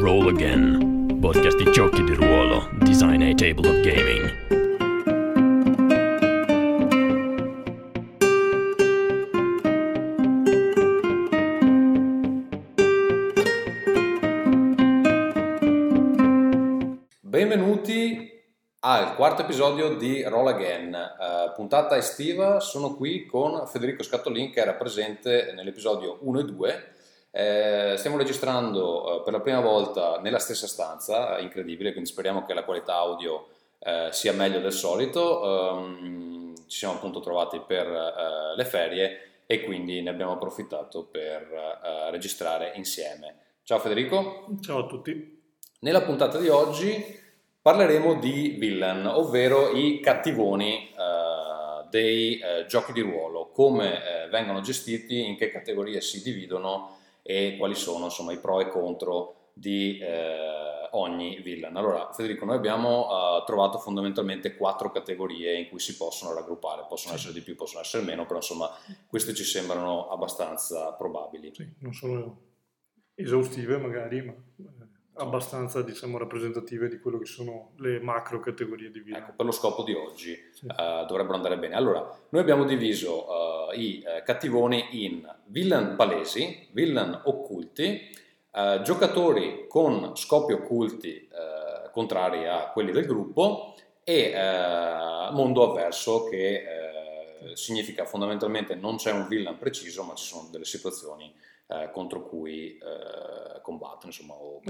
Roll Again, podcast di giochi di ruolo, design e table of gaming. Benvenuti al quarto episodio di Roll Again, uh, puntata estiva. Sono qui con Federico Scattolin che era presente nell'episodio 1 e 2 eh, stiamo registrando eh, per la prima volta nella stessa stanza, incredibile, quindi speriamo che la qualità audio eh, sia meglio del solito. Um, ci siamo appunto trovati per eh, le ferie e quindi ne abbiamo approfittato per eh, registrare insieme. Ciao Federico. Ciao a tutti. Nella puntata di oggi parleremo di villain, ovvero i cattivoni dei giochi di ruolo, come vengono gestiti, in che categorie si dividono e quali sono insomma, i pro e contro di eh, ogni villain. Allora, Federico, noi abbiamo uh, trovato fondamentalmente quattro categorie in cui si possono raggruppare, possono essere di più, possono essere meno, però insomma queste ci sembrano abbastanza probabili. Sì, non sono esaustive magari, ma eh, abbastanza diciamo, rappresentative di quello che sono le macro categorie di villain. Ecco, per lo scopo di oggi sì. uh, dovrebbero andare bene. Allora, noi abbiamo diviso uh, i uh, cattivoni in villain palesi, villain occulti, giocatori con scopi occulti contrari a quelli del gruppo e mondo avverso che significa fondamentalmente non c'è un villain preciso ma ci sono delle situazioni eh, contro cui eh, combattono, insomma, o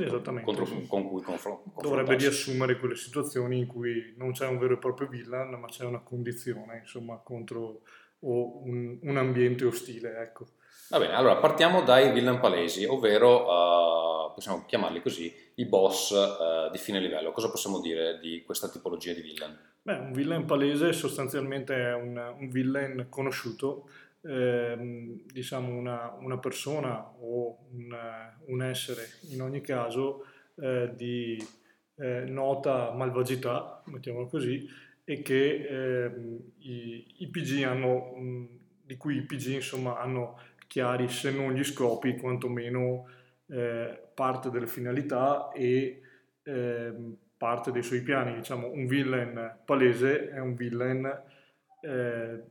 contro, sì. con cui confrontano. Dovrebbe riassumere quelle situazioni in cui non c'è un vero e proprio villain, ma c'è una condizione, insomma, contro o un, un ambiente ostile, ecco. Va bene, allora partiamo dai villain palesi, ovvero uh, possiamo chiamarli così, i boss uh, di fine livello. Cosa possiamo dire di questa tipologia di villain? Beh, un villain palese sostanzialmente è un, un villain conosciuto ehm, diciamo una, una, persona o un, un, essere in ogni caso eh, di eh, nota malvagità, mettiamolo così, e che ehm, i, i, PG hanno, mh, di cui i PG insomma hanno chiari se non gli scopi, quantomeno eh, parte delle finalità e ehm, parte dei suoi piani. Diciamo, un villain palese è un villain eh,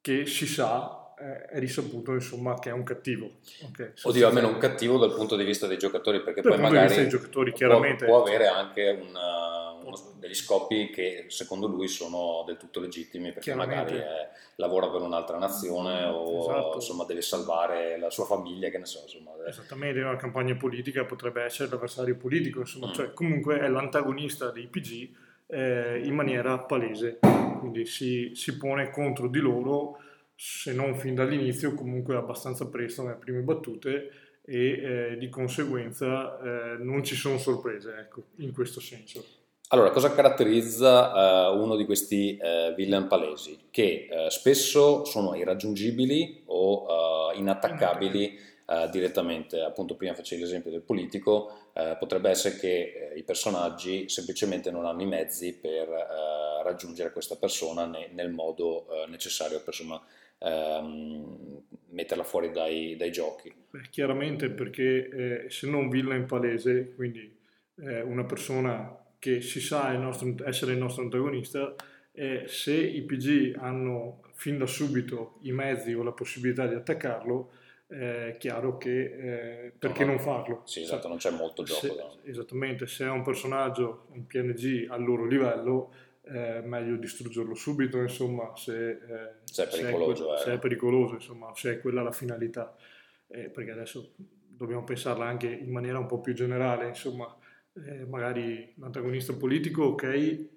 che si sa è risaputo insomma che è un cattivo. Okay, Oddio, almeno un cattivo dal punto di vista dei giocatori, perché dal poi magari giocatori, può, può avere anche una, uno, degli scopi che secondo lui sono del tutto legittimi, perché magari è, lavora per un'altra nazione o esatto. insomma deve salvare la sua famiglia, che ne so. Insomma, Esattamente, una campagna politica potrebbe essere l'avversario politico, insomma, mm. cioè, comunque è l'antagonista dei PG eh, in maniera palese, quindi si, si pone contro di loro se non fin dall'inizio, comunque abbastanza presto nelle prime battute e eh, di conseguenza eh, non ci sono sorprese, ecco, in questo senso. Allora, cosa caratterizza uh, uno di questi uh, villain palesi? Che uh, spesso sono irraggiungibili o inattaccabili direttamente. Appunto, prima facevi l'esempio del politico, potrebbe essere che i personaggi semplicemente non hanno i mezzi per raggiungere questa persona ne, nel modo necessario per insomma, ehm, metterla fuori dai, dai giochi. Beh, chiaramente perché eh, se non villain palese, quindi eh, una persona che si sa il nostro, essere il nostro antagonista, eh, se i PG hanno fin da subito i mezzi o la possibilità di attaccarlo, è chiaro che eh, perché no, no. non farlo? Sì, esatto, non c'è molto gioco. Se, no. Esattamente, se è un personaggio, un PNG al loro livello, è meglio distruggerlo subito, insomma, se, eh, se, è, pericoloso, se, è, se è pericoloso, insomma, se è quella la finalità. Eh, perché adesso dobbiamo pensarla anche in maniera un po' più generale, insomma, eh, magari l'antagonista politico, ok,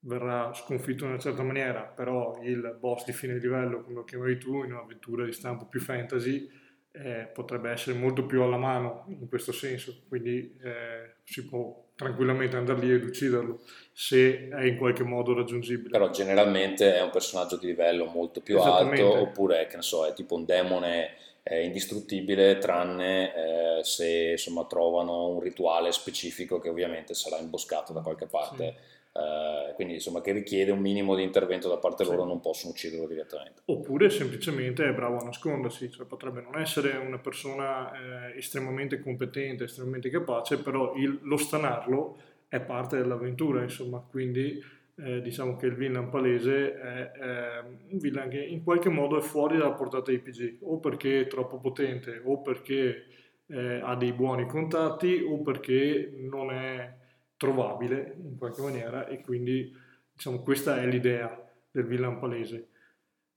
verrà sconfitto in una certa maniera, però il boss di fine livello, come lo chiamavi tu, in un'avventura di stampo più fantasy, eh, potrebbe essere molto più alla mano in questo senso, quindi eh, si può tranquillamente andare lì ed ucciderlo se è in qualche modo raggiungibile. Però generalmente è un personaggio di livello molto più alto oppure che ne so, è tipo un demone indistruttibile tranne eh, se insomma trovano un rituale specifico che ovviamente sarà imboscato da qualche parte. Sì Uh, quindi insomma che richiede un minimo di intervento da parte sì. loro, non possono ucciderlo direttamente. Oppure semplicemente è bravo a nascondersi, cioè potrebbe non essere una persona eh, estremamente competente, estremamente capace, però il, lo stanarlo è parte dell'avventura, insomma, quindi eh, diciamo che il villain palese è, è, un villain che in qualche modo è fuori dalla portata dei PG, o perché è troppo potente, o perché eh, ha dei buoni contatti, o perché non è trovabile in qualche maniera e quindi diciamo questa è l'idea del villain palese.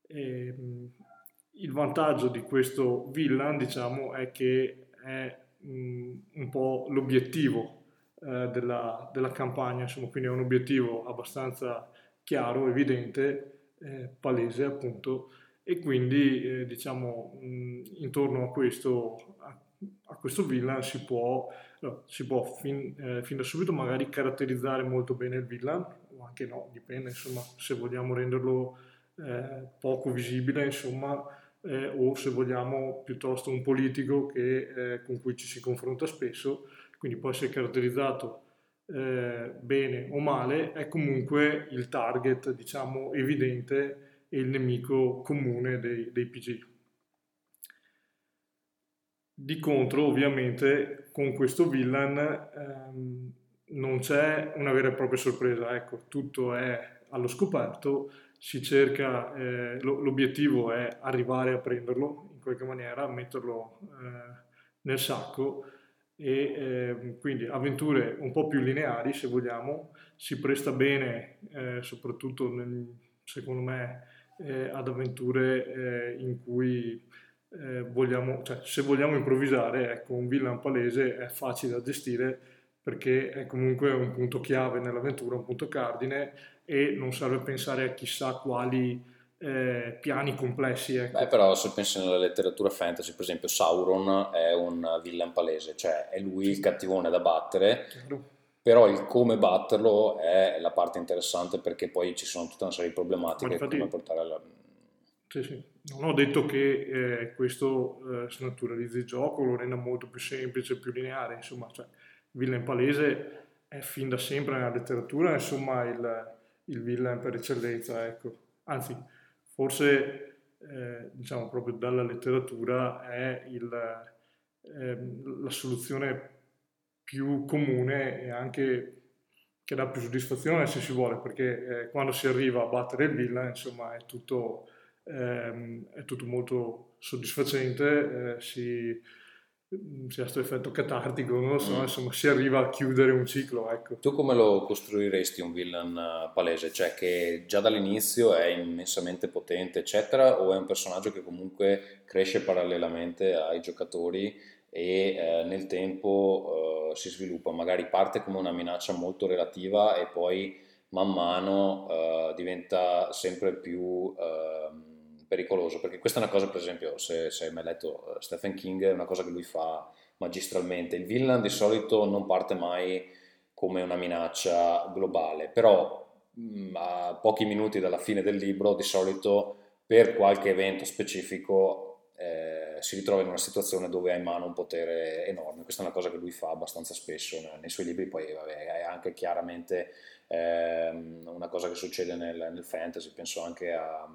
E, il vantaggio di questo villain diciamo è che è mh, un po' l'obiettivo eh, della, della, campagna, insomma, quindi è un obiettivo abbastanza chiaro, evidente, eh, palese appunto e quindi eh, diciamo mh, intorno a questo, a, a questo villain si può si può fin, eh, fin, da subito magari caratterizzare molto bene il villain, o anche no, dipende, insomma, se vogliamo renderlo eh, poco visibile, insomma, eh, o se vogliamo piuttosto un politico che, eh, con cui ci si confronta spesso, quindi può essere caratterizzato eh, bene o male, è comunque il target, diciamo, evidente e il nemico comune dei, dei PG. Di contro, ovviamente, con questo villain ehm, non c'è una vera e propria sorpresa, ecco, tutto è allo scoperto, si cerca, eh, l'obiettivo è arrivare a prenderlo in qualche maniera, metterlo eh, nel sacco e eh, quindi avventure un po' più lineari se vogliamo, si presta bene eh, soprattutto nel, secondo me eh, ad avventure eh, in cui eh, vogliamo, cioè, se vogliamo improvvisare, ecco, un villain palese è facile da gestire perché è comunque un punto chiave nell'avventura, un punto cardine e non serve pensare a chissà quali eh, piani complessi. Ecco. Beh, però se pensi nella letteratura fantasy, per esempio Sauron è un villain palese, cioè è lui il cattivone da battere. Chiaro. Però il come batterlo è la parte interessante perché poi ci sono tutta una serie di problematiche infatti, come portare alla, sì, sì. Non ho detto che eh, questo eh, snaturalizzi il gioco, lo renda molto più semplice, più lineare, insomma, cioè, villain palese è fin da sempre nella letteratura, insomma, il, il villain per eccellenza, ecco. Anzi, forse, eh, diciamo, proprio dalla letteratura è il, ehm, la soluzione più comune e anche che dà più soddisfazione se si vuole, perché eh, quando si arriva a battere il villain, insomma, è tutto ehm, è tutto molto soddisfacente, eh, si, si ha questo effetto catartico, non lo so, mm. insomma si arriva a chiudere un ciclo. Ecco. Tu come lo costruiresti un villain eh, palese? Cioè che già dall'inizio è immensamente potente, eccetera, o è un personaggio che comunque cresce parallelamente ai giocatori e eh, nel tempo eh, si sviluppa, magari parte come una minaccia molto relativa e poi man mano eh, diventa sempre più ehm, pericoloso, perché questa è una cosa, per esempio, se, se hai mai letto eh, Stephen King, è una cosa che lui fa magistralmente. Il villain di solito non parte mai come una minaccia globale, però mh, a pochi minuti dalla fine del libro, di solito per qualche evento specifico eh, si ritrova in una situazione dove ha in mano un potere enorme. Questa è una cosa che lui fa abbastanza spesso nei, suoi libri, poi vabbè, è anche chiaramente eh, una cosa che succede nel, nel fantasy, penso anche a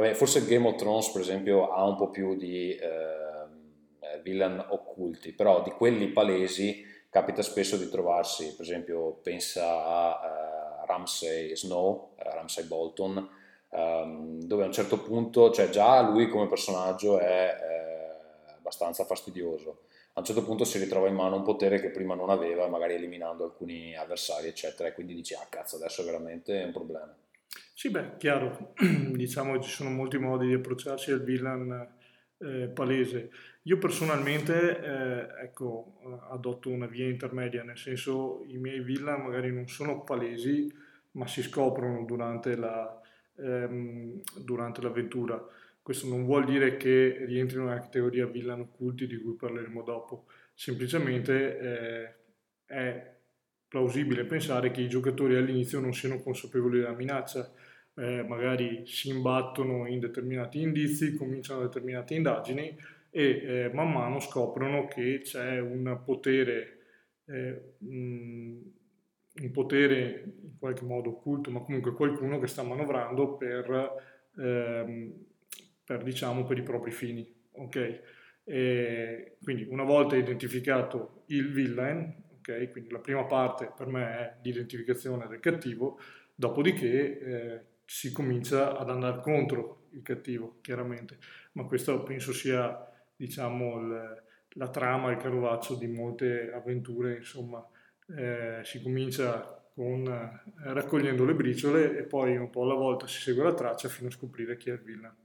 Vabbè, forse Game of Thrones, per esempio, ha un po' più di eh, villain occulti, però di quelli palesi capita spesso di trovarsi, per esempio, pensa a uh, Ramsay Snow, uh, Ramsay Bolton, um, dove a un certo punto, cioè già lui come personaggio è eh, abbastanza fastidioso. A un certo punto si ritrova in mano un potere che prima non aveva, magari eliminando alcuni avversari, eccetera, e quindi dici, ah cazzo, adesso è veramente un problema. Sì, beh, chiaro, diciamo che ci sono molti modi di approcciarsi al villain eh, palese. Io personalmente, eh, ecco, adotto una via intermedia, nel senso i miei villain magari non sono palesi, ma si scoprono durante, la, ehm, durante l'avventura. Questo non vuol dire che rientrino nella categoria villain occulti di cui parleremo dopo, semplicemente eh, è plausibile pensare che i giocatori all'inizio non siano consapevoli della minaccia eh, magari si imbattono in determinati indizi, cominciano determinate indagini e eh, man mano scoprono che c'è un potere, eh, un potere in qualche modo occulto, ma comunque qualcuno che sta manovrando per, ehm, per, diciamo, per i propri fini. Okay? E quindi una volta identificato il villain, okay, quindi la prima parte per me è l'identificazione del cattivo, dopodiché eh, si comincia ad andare contro il cattivo, chiaramente, ma questo penso sia diciamo, il, la trama, il carovaccio di molte avventure, insomma, eh, si comincia con, eh, raccogliendo le briciole e poi un po' alla volta si segue la traccia fino a scoprire chi è il villain.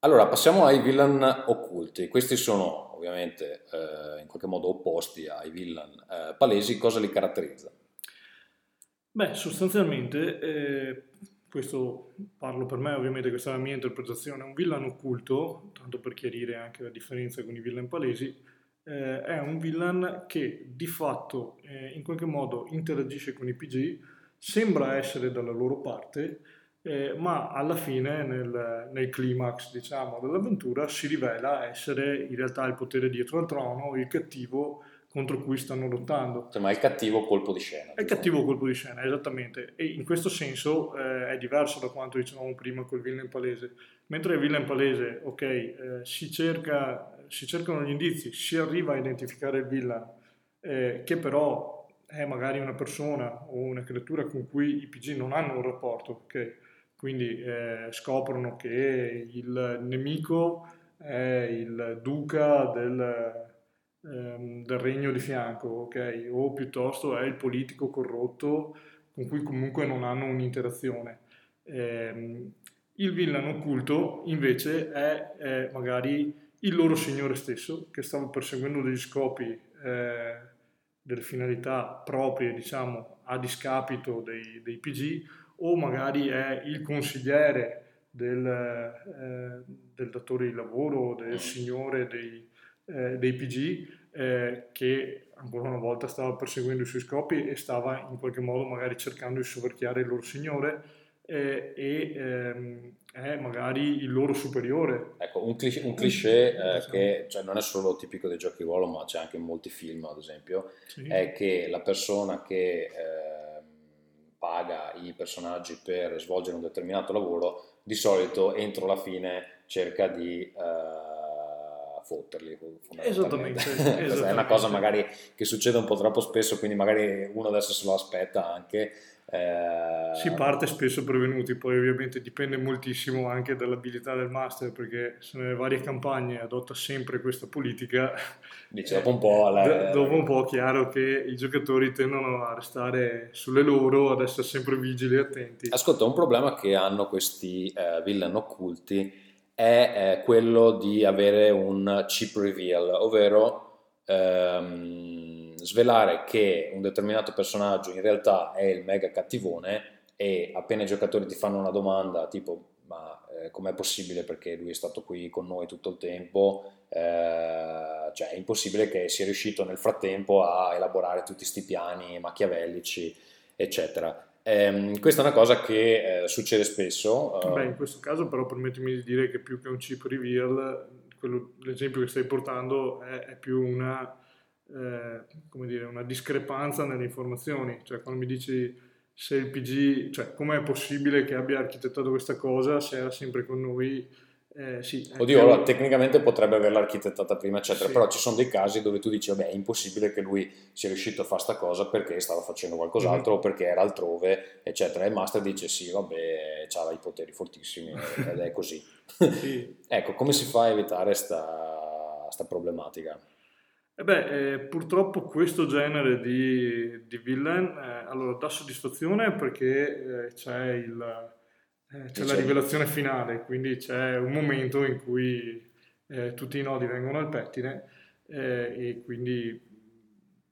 Allora, passiamo ai villain occulti. Questi sono ovviamente eh, in qualche modo opposti ai villain eh, palesi. Cosa li caratterizza? Beh, sostanzialmente, eh, questo parlo per me, ovviamente questa è la mia interpretazione, un villain occulto, tanto per chiarire anche la differenza con i villain palesi, eh, è un villain che di fatto eh, in qualche modo interagisce con i PG, sembra essere dalla loro parte, eh, ma alla fine nel, nel, climax diciamo, dell'avventura si rivela essere in realtà il potere dietro al trono, il cattivo contro cui stanno lottando. Cioè, ma è il cattivo colpo di scena. È il cattivo colpo di scena, esattamente. E in questo senso eh, è diverso da quanto dicevamo prima col villain palese. Mentre il villain palese, ok, eh, si, cerca, si, cercano gli indizi, si arriva a identificare il villain, eh, che però è magari una persona o una creatura con cui i PG non hanno un rapporto, ok? Quindi eh, scoprono che il nemico è il duca del, ehm, del regno di fianco, ok? O piuttosto è il politico corrotto con cui comunque non hanno un'interazione. Eh, il villain occulto invece è, è, magari il loro signore stesso che stava perseguendo degli scopi, eh, delle finalità proprie, diciamo, a discapito dei, dei PG o magari è il consigliere del, eh, del datore di lavoro, del mm. signore dei, eh, dei PG eh, che ancora una volta stava perseguendo i suoi scopi e stava in qualche modo magari cercando di soverchiare il loro signore eh, e ehm, è magari il loro superiore. Ecco, un cliché, un cliché eh, che cioè, non è solo tipico dei giochi ruolo, ma c'è anche in molti film, ad esempio, sì. è che la persona che ehm, paga i personaggi per svolgere un determinato lavoro, di solito entro la fine cerca di eh, fotterli esattamente, esattamente. è una cosa magari che succede un po' troppo spesso quindi magari uno adesso se lo aspetta anche eh... si parte spesso prevenuti poi ovviamente dipende moltissimo anche dall'abilità del master perché se nelle varie campagne adotta sempre questa politica dice dopo un po' la... dopo un po' è chiaro che i giocatori tendono a restare sulle loro ad essere sempre vigili e attenti ascolta un problema che hanno questi eh, villain occulti è eh, quello di avere un chip reveal, ovvero ehm, svelare che un determinato personaggio in realtà è il mega cattivone e appena i giocatori ti fanno una domanda tipo ma eh, com'è possibile perché lui è stato qui con noi tutto il tempo, eh, cioè è impossibile che sia riuscito nel frattempo a elaborare tutti questi piani machiavellici, eccetera. Eh, questa è una cosa che eh, succede spesso. Uh... Beh, in questo caso però permettimi di dire che più che un chip reveal, quello, l'esempio che stai portando è, è più una, eh, dire, una discrepanza nelle informazioni. Cioè quando mi dici se il PG, cioè com'è possibile che abbia architettato questa cosa se era sempre con noi eh, sì, Oddio, allora, tecnicamente potrebbe averla architettata prima, eccetera, sì. però ci sono dei casi dove tu dici, vabbè, è impossibile che lui sia riuscito a fare questa cosa perché stava facendo qualcos'altro mm-hmm. o perché era altrove, eccetera. E il master dice, sì, vabbè, aveva i poteri fortissimi ed è così. Sì. ecco, come si fa a evitare questa problematica? Eh beh, eh, purtroppo questo genere di, di villain eh, allora, dà soddisfazione perché eh, c'è il eh, c'è la rivelazione finale, quindi c'è un momento in cui eh, tutti i nodi vengono al pettine eh, e quindi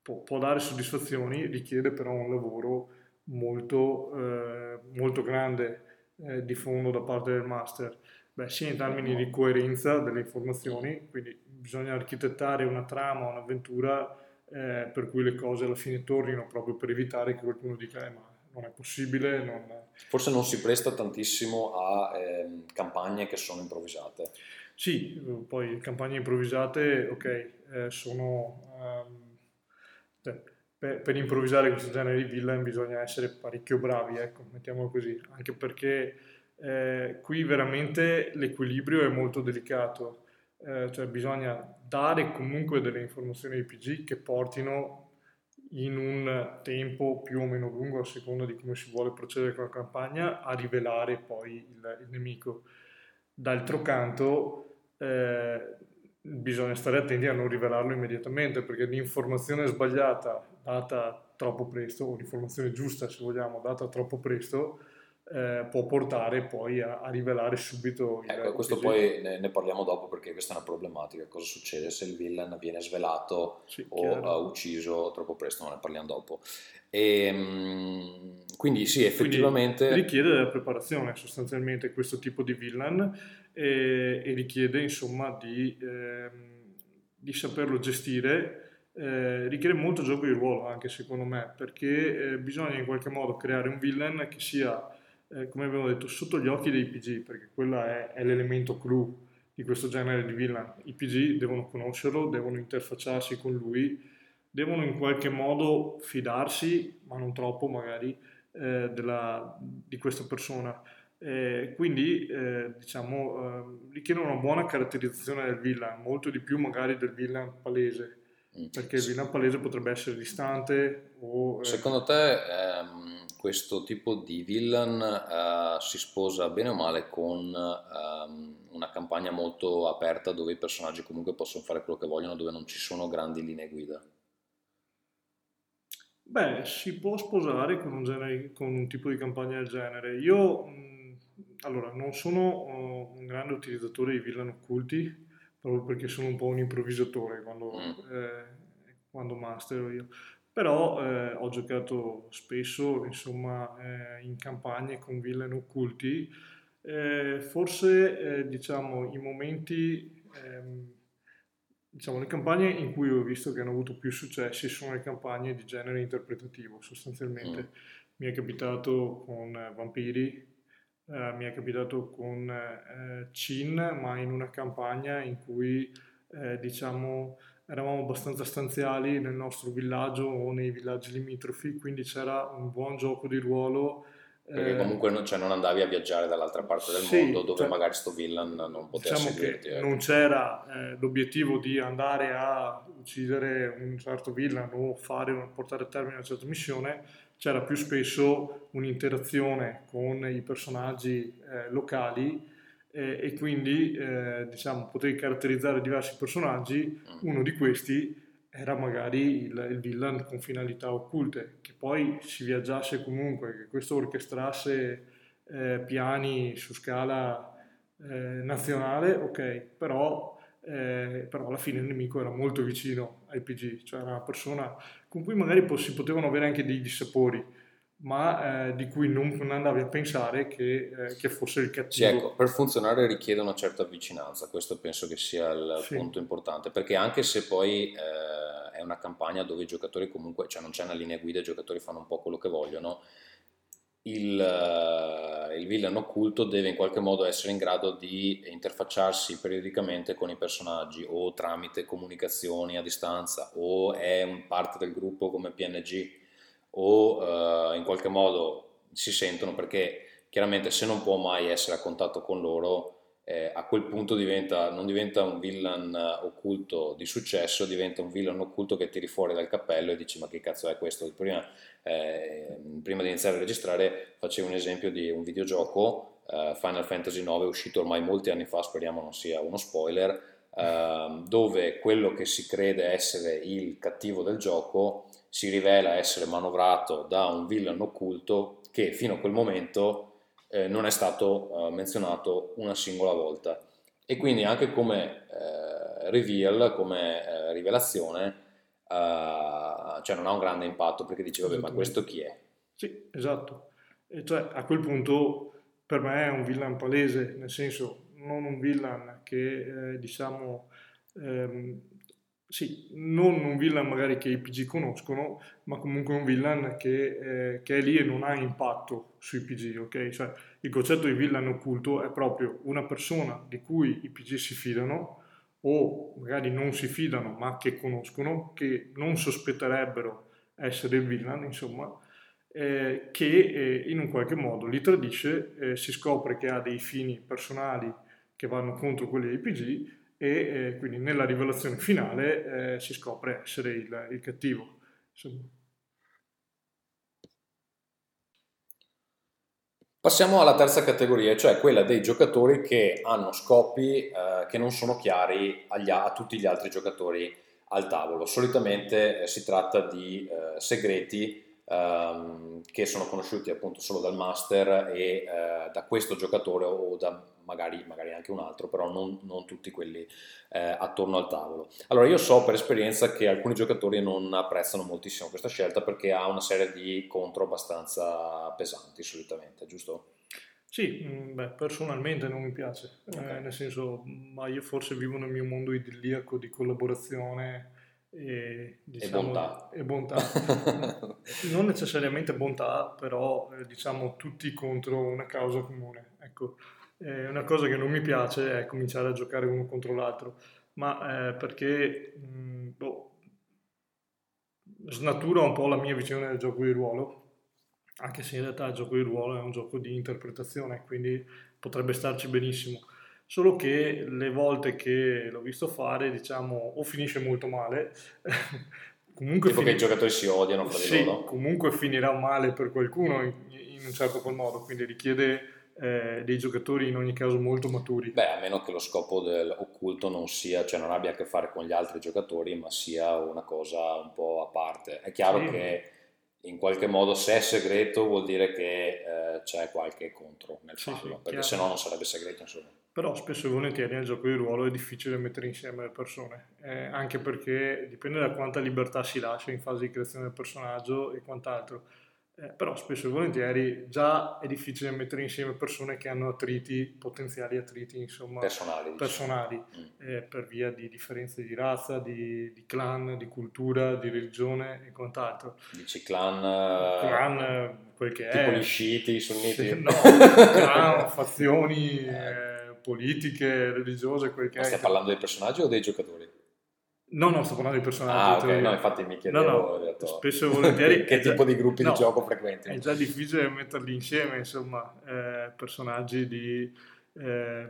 può, può, dare soddisfazioni, richiede però un lavoro molto, eh, molto grande eh, di fondo da parte del master, Beh, sia in termini di coerenza delle informazioni, quindi bisogna architettare una trama, un'avventura eh, per cui le cose alla fine tornino proprio per evitare che qualcuno dica ma non è possibile. Non... Forse non si presta tantissimo a eh, campagne che sono improvvisate. Sì, poi campagne improvvisate, ok, eh, sono... Um, per, per, improvvisare questo genere di villain bisogna essere parecchio bravi, ecco, mettiamolo così, anche perché eh, qui veramente l'equilibrio è molto delicato, eh, cioè bisogna dare comunque delle informazioni ai PG che portino in un tempo più o meno lungo a seconda di come si vuole procedere con la campagna a rivelare poi il, il nemico. D'altro canto eh, bisogna stare attenti a non rivelarlo immediatamente perché l'informazione sbagliata data troppo presto o l'informazione giusta se vogliamo data troppo presto eh, può portare poi a, a rivelare subito il ecco, questo poi ne, ne, parliamo dopo perché questa è una problematica. Cosa succede se il villain viene svelato sì, o chiaro. ucciso troppo presto? Ma ne parliamo dopo. E, ehm, quindi sì effettivamente quindi richiede della preparazione sostanzialmente questo tipo di villain e, e richiede insomma di, eh, di saperlo gestire. Eh, richiede molto gioco di ruolo anche secondo me perché eh, bisogna in qualche modo creare un villain che sia eh, come abbiamo detto, sotto gli occhi dei PG, perché quello è, è, l'elemento clou di questo genere di villain. I PG devono conoscerlo, devono interfacciarsi con lui, devono in qualche modo fidarsi, ma non troppo magari, eh, della, di questa persona. Eh, quindi eh, diciamo eh, richiedono una buona caratterizzazione del villain, molto di più magari del villain palese, mm. perché il villain palese potrebbe essere distante o... Eh, Secondo te ehm questo tipo di villain uh, si sposa bene o male con um, una campagna molto aperta dove i personaggi comunque possono fare quello che vogliono, dove non ci sono grandi linee guida? Beh, si può sposare con un, genere, con un tipo di campagna del genere. Io, mh, allora, non sono uh, un grande utilizzatore di villain occulti, proprio perché sono un po' un improvvisatore quando, mm. eh, quando mastero io però eh, ho giocato spesso insomma, eh, in campagne con villain occulti. Eh, forse eh, diciamo i momenti, ehm, diciamo le campagne in cui ho visto che hanno avuto più successi sono le campagne di genere interpretativo sostanzialmente. Mm. Mi è capitato con Vampiri, eh, mi è capitato con eh, Chin, ma in una campagna in cui diciamo eravamo abbastanza stanziali nel nostro villaggio o nei villaggi limitrofi, quindi c'era un buon gioco di ruolo. Perché eh, comunque non, cioè non andavi a viaggiare dall'altra parte del sì, mondo dove cioè, magari sto villain non poteva diciamo seguirti. Ecco. Non c'era eh, l'obiettivo di andare a uccidere un certo villain o fare, portare a termine una certa missione, c'era più spesso un'interazione con i personaggi eh, locali eh, e quindi eh, diciamo, potevi caratterizzare diversi personaggi, mm. uno di questi era magari il, il, villain con finalità occulte, che poi si viaggiasse comunque, che questo orchestrasse eh, piani su scala eh, nazionale, ok, però, eh, però, alla fine il nemico era molto vicino ai PG, cioè era una persona con cui magari si potevano avere anche dei dissapori, ma eh, di cui non, non, andavi a pensare che, eh, che fosse il cattivo. Sì, ecco, per funzionare richiede una certa vicinanza, questo penso che sia il sì. punto importante, perché anche se poi eh, è una campagna dove i giocatori comunque, cioè non c'è una linea guida, i giocatori fanno un po' quello che vogliono, il, uh, il villain occulto deve in qualche modo essere in grado di interfacciarsi periodicamente con i personaggi o tramite comunicazioni a distanza o è un parte del gruppo come PNG o uh, in qualche modo si sentono perché chiaramente se non può mai essere a contatto con loro eh, a quel punto diventa, non diventa un villain occulto di successo, diventa un villain occulto che tiri fuori dal cappello e dici ma che cazzo è questo? Prima, eh, prima di iniziare a registrare facevo un esempio di un videogioco, eh, Final Fantasy IX, uscito ormai molti anni fa, speriamo non sia uno spoiler, ehm, dove quello che si crede essere il cattivo del gioco si rivela essere manovrato da un villain occulto che fino a quel momento eh, non è stato eh, menzionato una singola volta. E quindi anche come eh, reveal, come eh, rivelazione, eh, cioè non ha un grande impatto perché dice, vabbè, ma questo chi è? Sì, esatto. E cioè a quel punto per me è un villain palese, nel senso non un villain che eh, diciamo ehm, sì, non un villain magari che i PG conoscono, ma comunque un villain che, eh, che, è lì e non ha impatto sui PG, ok? Cioè il concetto di villain occulto è proprio una persona di cui i PG si fidano o magari non si fidano ma che conoscono, che non sospetterebbero essere il villain, insomma, eh, che eh, in un qualche modo li tradisce, eh, si scopre che ha dei fini personali che vanno contro quelli dei PG e eh, quindi nella rivelazione finale eh, si scopre essere il, il cattivo. Insomma. Passiamo alla terza categoria, cioè quella dei giocatori che hanno scopi eh, che non sono chiari agli, a tutti gli altri giocatori al tavolo. Solitamente eh, si tratta di eh, segreti ehm, che sono conosciuti appunto solo dal master e eh, da questo giocatore o da magari, magari anche un altro, però non, non tutti quelli eh, attorno al tavolo. Allora io so per esperienza che alcuni giocatori non apprezzano moltissimo questa scelta perché ha una serie di contro abbastanza pesanti solitamente, giusto? Sì, mm, beh, personalmente non mi piace, okay. eh, nel senso, ma io forse vivo nel mio mondo idilliaco di collaborazione e, diciamo, e bontà. E bontà. non necessariamente bontà, però eh, diciamo tutti contro una causa comune. Ecco, eh, una cosa che non mi piace è cominciare a giocare uno contro l'altro, ma eh, perché mh, mm, boh, snatura un po' la mia visione del gioco di ruolo, anche se in realtà il gioco di ruolo è un gioco di interpretazione, quindi potrebbe starci benissimo. Solo che le volte che l'ho visto fare, diciamo, o finisce molto male, comunque tipo fin- che i giocatori si odiano fra sì, loro. comunque finirà male per qualcuno in, in un certo qual modo, quindi richiede eh, dei giocatori in ogni caso molto maturi. Beh, a meno che lo scopo dell'occulto non sia, cioè non abbia a che fare con gli altri giocatori, ma sia una cosa un po' a parte. È chiaro sì. che in qualche modo se è segreto vuol dire che eh, c'è qualche contro nel sì, farlo, sì, perché se no non sarebbe segreto insomma. Però spesso e volentieri nel gioco di ruolo è difficile mettere insieme le persone, eh, anche perché dipende da quanta libertà si lascia in fase di creazione del personaggio e quant'altro eh, però spesso e volentieri già è difficile mettere insieme persone che hanno attriti, potenziali attriti, insomma, personali, personali mm. eh, per via di differenze di razza, di, di, clan, di cultura, di religione e quant'altro. Dici clan? Eh, clan, quel che tipo è. Tipo gli sciiti, i sunniti? no, clan, fazioni eh, politiche, religiose, quel che Ma è. Stai parlando dei personaggi o dei giocatori? No, no, sto parlando di personaggi. Ah, ok, no, infatti mi chiedevo no, no, detto, spesso e volentieri che tipo di gruppi no, di gioco frequenti. È già difficile metterli insieme, insomma, eh, personaggi di, eh,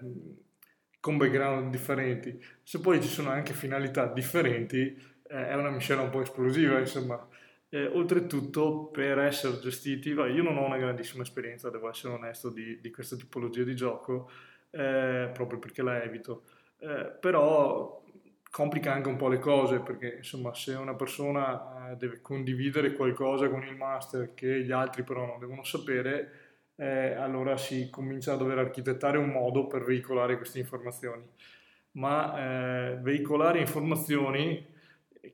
con background differenti. Se poi ci sono anche finalità differenti, eh, è una miscela un po' esplosiva, insomma. Eh, oltretutto, per essere gestiti, io non ho una grandissima esperienza, devo essere onesto, di, di questa tipologia di gioco, eh, proprio perché la evito. Eh, però complica anche un po' le cose perché insomma se una persona eh, deve condividere qualcosa con il master che gli altri però non devono sapere eh, allora si comincia a dover architettare un modo per veicolare queste informazioni. Ma eh, veicolare informazioni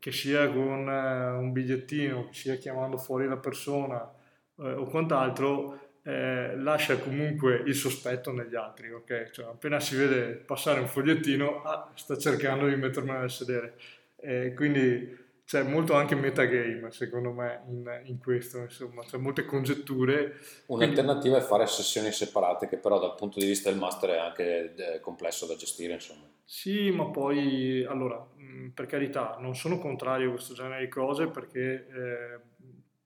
che sia con eh, un bigliettino che sia chiamando fuori la persona eh, o quant'altro eh, lascia comunque il sospetto negli altri, ok? Cioè, appena si vede passare un fogliettino, ah, sta cercando di mettermelo nel sedere. Eh, quindi c'è molto anche metagame, secondo me, in, in questo, insomma, c'è molte congetture. Un'alternativa quindi... è fare sessioni separate, che però dal punto di vista del master è anche eh, complesso da gestire, insomma. Sì, ma poi, allora, per carità, non sono contrario a questo genere di cose perché...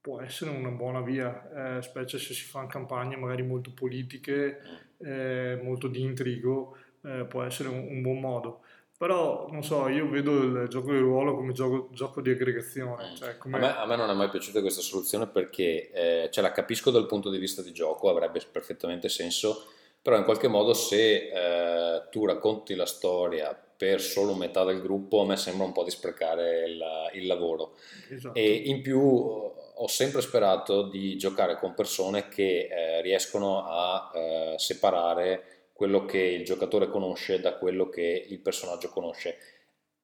Può essere una buona via, eh, specie se si fanno campagne magari molto politiche, eh, molto di intrigo, eh, può essere un, un, buon modo. Però, non so, io vedo il gioco di ruolo come gioco, gioco di aggregazione. Cioè come... a, me, a, me, non è mai piaciuta questa soluzione perché eh, cioè, la capisco dal punto di vista di gioco, avrebbe perfettamente senso, però in qualche modo se eh, tu racconti la storia per solo metà del gruppo, a me sembra un po' di sprecare il, il lavoro. Esatto. E in più ho sempre sperato di giocare con persone che eh, riescono a eh, separare quello che il giocatore conosce da quello che il personaggio conosce.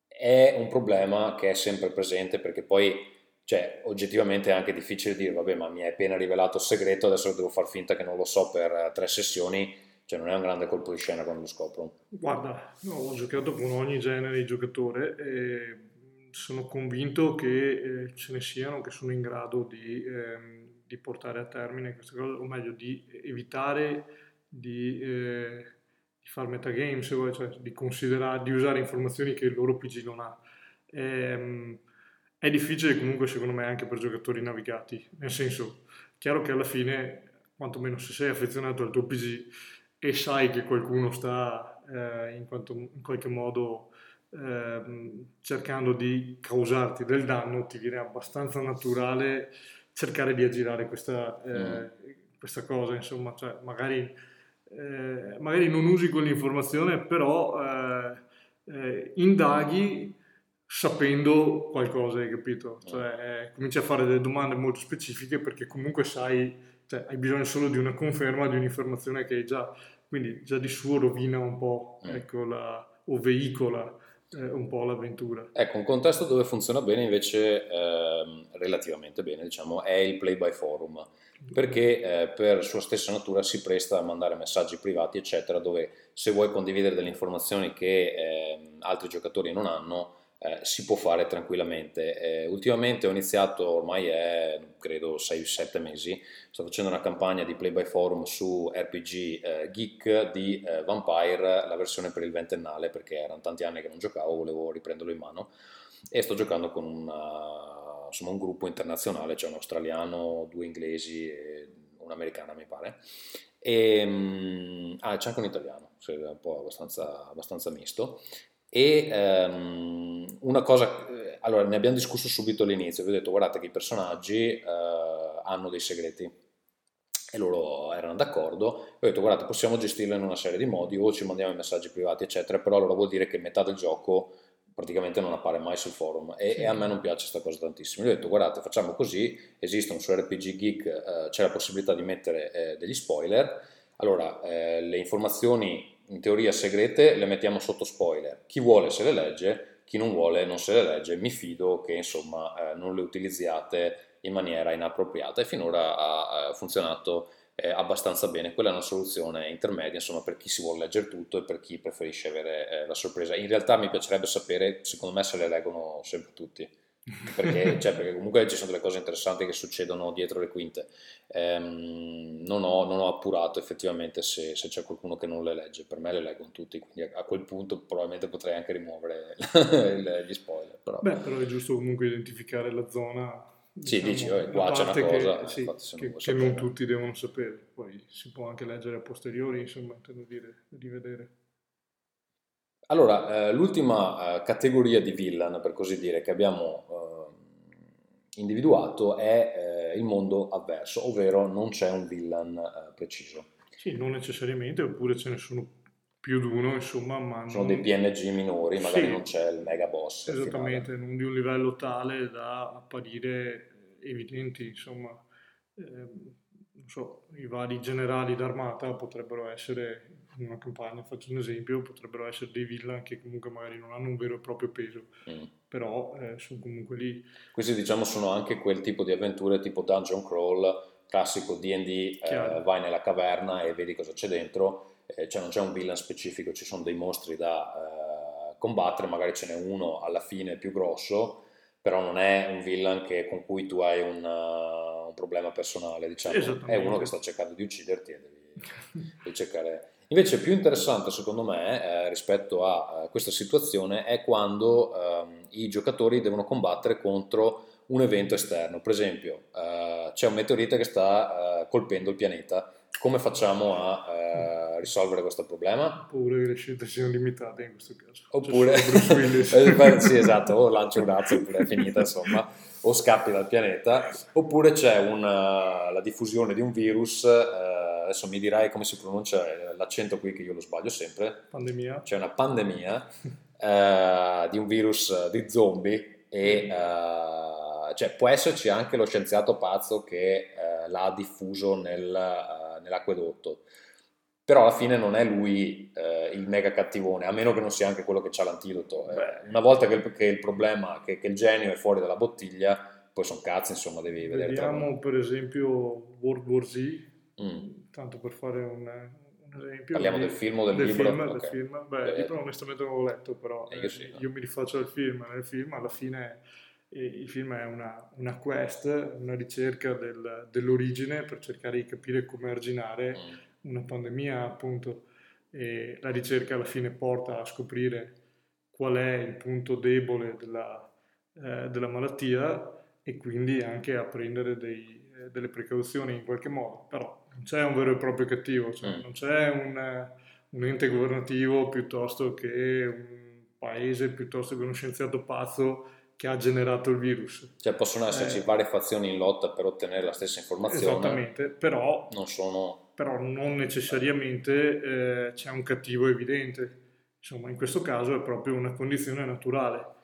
È un problema che è sempre presente perché poi cioè, oggettivamente è anche difficile dire vabbè ma mi hai appena rivelato il segreto adesso devo far finta che non lo so per tre sessioni cioè non è un grande colpo di scena quando lo scopro guarda ho giocato con ogni genere di giocatore e sono convinto che eh, ce ne siano che sono in grado di, ehm, di, portare a termine queste cose, o meglio di evitare di, eh, di fare metagame, se vuoi, cioè di di usare informazioni che il loro PG non ha. Ehm, è difficile comunque secondo me anche per giocatori navigati, nel senso, chiaro che alla fine, quantomeno se sei affezionato al tuo PC e sai che qualcuno sta eh, in, quanto, in, qualche modo eh, cercando di causarti del danno, ti viene abbastanza naturale cercare di aggirare questa, eh, mm. questa cosa, insomma, cioè magari, eh, magari non usi quell'informazione, però eh, eh, indaghi sapendo qualcosa, hai capito? Cioè, cominci a fare delle domande molto specifiche perché comunque sai, cioè, hai bisogno solo di una conferma di un'informazione che hai già, quindi già di suo rovina un po', mm. ecco, la, o veicola eh, un po' l'avventura. Ecco, un contesto dove funziona bene invece, eh, relativamente bene, diciamo, è il play by forum, perché eh, per sua stessa natura si presta a mandare messaggi privati, eccetera, dove se vuoi condividere delle informazioni che ehm, altri giocatori non hanno, eh, si può fare tranquillamente. Eh, ultimamente ho iniziato, ormai è credo 6-7 mesi, sto facendo una campagna di play by forum su RPG eh, Geek di eh, Vampire, la versione per il ventennale, perché erano tanti anni che non giocavo, volevo riprenderlo in mano e sto giocando con una, insomma, un gruppo internazionale, c'è un australiano, due inglesi e un'americana mi pare. E, um, ah, c'è anche un italiano, un po' abbastanza, abbastanza misto. E um, una cosa, eh, allora ne abbiamo discusso subito all'inizio, vi ho detto guardate che i personaggi uh, hanno dei segreti e loro erano d'accordo, ho detto guardate possiamo gestirlo in una serie di modi o ci mandiamo i messaggi privati eccetera, però allora vuol dire che metà del gioco praticamente non appare mai sul forum. E, sì. e a me non piace questa cosa tantissimo. Gli ho detto guardate facciamo così, esistono su RPG Geek, uh, c'è la possibilità di mettere eh, degli spoiler, allora eh, le informazioni in teoria segrete le mettiamo sotto spoiler. Chi vuole se le legge, chi non vuole non se le legge. Mi fido che insomma eh, non le utilizziate in maniera inappropriata e finora ha, ha funzionato eh, abbastanza bene. Quella è una soluzione intermedia insomma per chi si vuole leggere tutto e per chi preferisce avere eh, la sorpresa. In realtà mi piacerebbe sapere, secondo me se le leggono sempre tutti perché, cioè, perché, comunque ci sono delle cose interessanti che succedono dietro le quinte. Ehm, non, ho, non, ho, appurato effettivamente se, se, c'è qualcuno che non le legge, per me le leggono tutti, quindi a, quel punto probabilmente potrei anche rimuovere gli spoiler. Però. Beh, però è giusto comunque identificare la zona. Diciamo, sì, dici, oh, qua c'è una cosa che, sì, che, che non tutti devono sapere, poi si può anche leggere a posteriori, insomma, intendo dire, rivedere. Allora, eh, l'ultima eh, categoria di villain, per così dire, che abbiamo eh, individuato è eh, il mondo avverso, ovvero non c'è un villain eh, preciso. Sì, non necessariamente, oppure ce ne sono più di uno, insomma, ma... Sono non... dei PNG minori, magari sì, non c'è il mega boss. Esattamente, finale. non di un livello tale da apparire evidenti, insomma. Eh, non so, i vari generali d'armata potrebbero essere in una campagna, faccio un esempio, potrebbero essere dei villain che comunque magari non hanno un vero e proprio peso, mm. però eh, sono comunque lì. Questi diciamo sono anche quel tipo di avventure tipo dungeon crawl, classico D&D, eh, vai nella caverna e vedi cosa c'è dentro, eh, cioè non c'è un villain specifico, ci sono dei mostri da eh, combattere, magari ce n'è uno alla fine più grosso, però non è un villain che, con cui tu hai un, uh, un problema personale, diciamo, è uno che sta cercando di ucciderti e devi, devi cercare Invece più interessante secondo me eh, rispetto a, a, questa situazione è quando eh, i giocatori devono combattere contro un evento esterno. Per esempio eh, c'è un meteorite che sta eh, colpendo il pianeta. Come facciamo a eh, risolvere questo problema? Oppure le scelte siano limitate in questo caso. Oppure, cioè, sì esatto, o lanci un razzo oppure è finita insomma, o scappi dal pianeta. Oppure c'è una, la diffusione di un virus eh, adesso mi dirai come si pronuncia eh, l'accento qui che io lo sbaglio sempre. Pandemia. C'è una pandemia eh, di un virus eh, di zombie e eh, cioè, può esserci anche lo scienziato pazzo che eh, l'ha diffuso nel, uh, nell'acquedotto. Però alla fine non è lui eh, il mega cattivone, a meno che non sia anche quello che ha l'antidoto. una volta che il, che il problema, che, che il genio è fuori dalla bottiglia, poi sono cazzi, insomma, devi vedere. Vediamo per esempio World War Z, mm. Tanto per fare un, un esempio. Parliamo del film o del, del libro? Film, okay. del film. Beh, il libro onestamente non l'ho letto, però eh, io, sì, no. io, mi rifaccio al film. Nel film alla fine il film è una, una quest, una ricerca del, dell'origine per cercare di capire come arginare mm. una pandemia, appunto. E la ricerca alla fine porta a scoprire qual è il punto debole della, eh, della malattia e quindi anche a prendere dei, eh, delle precauzioni in qualche modo, però non c'è un vero e proprio cattivo, cioè mm. non c'è un, un, ente governativo piuttosto che un paese, piuttosto che uno scienziato pazzo che ha generato il virus. Cioè possono esserci eh, varie fazioni in lotta per ottenere la stessa informazione. Esattamente, però non, sono... però non necessariamente eh, c'è un cattivo evidente. Insomma, in questo caso è proprio una condizione naturale.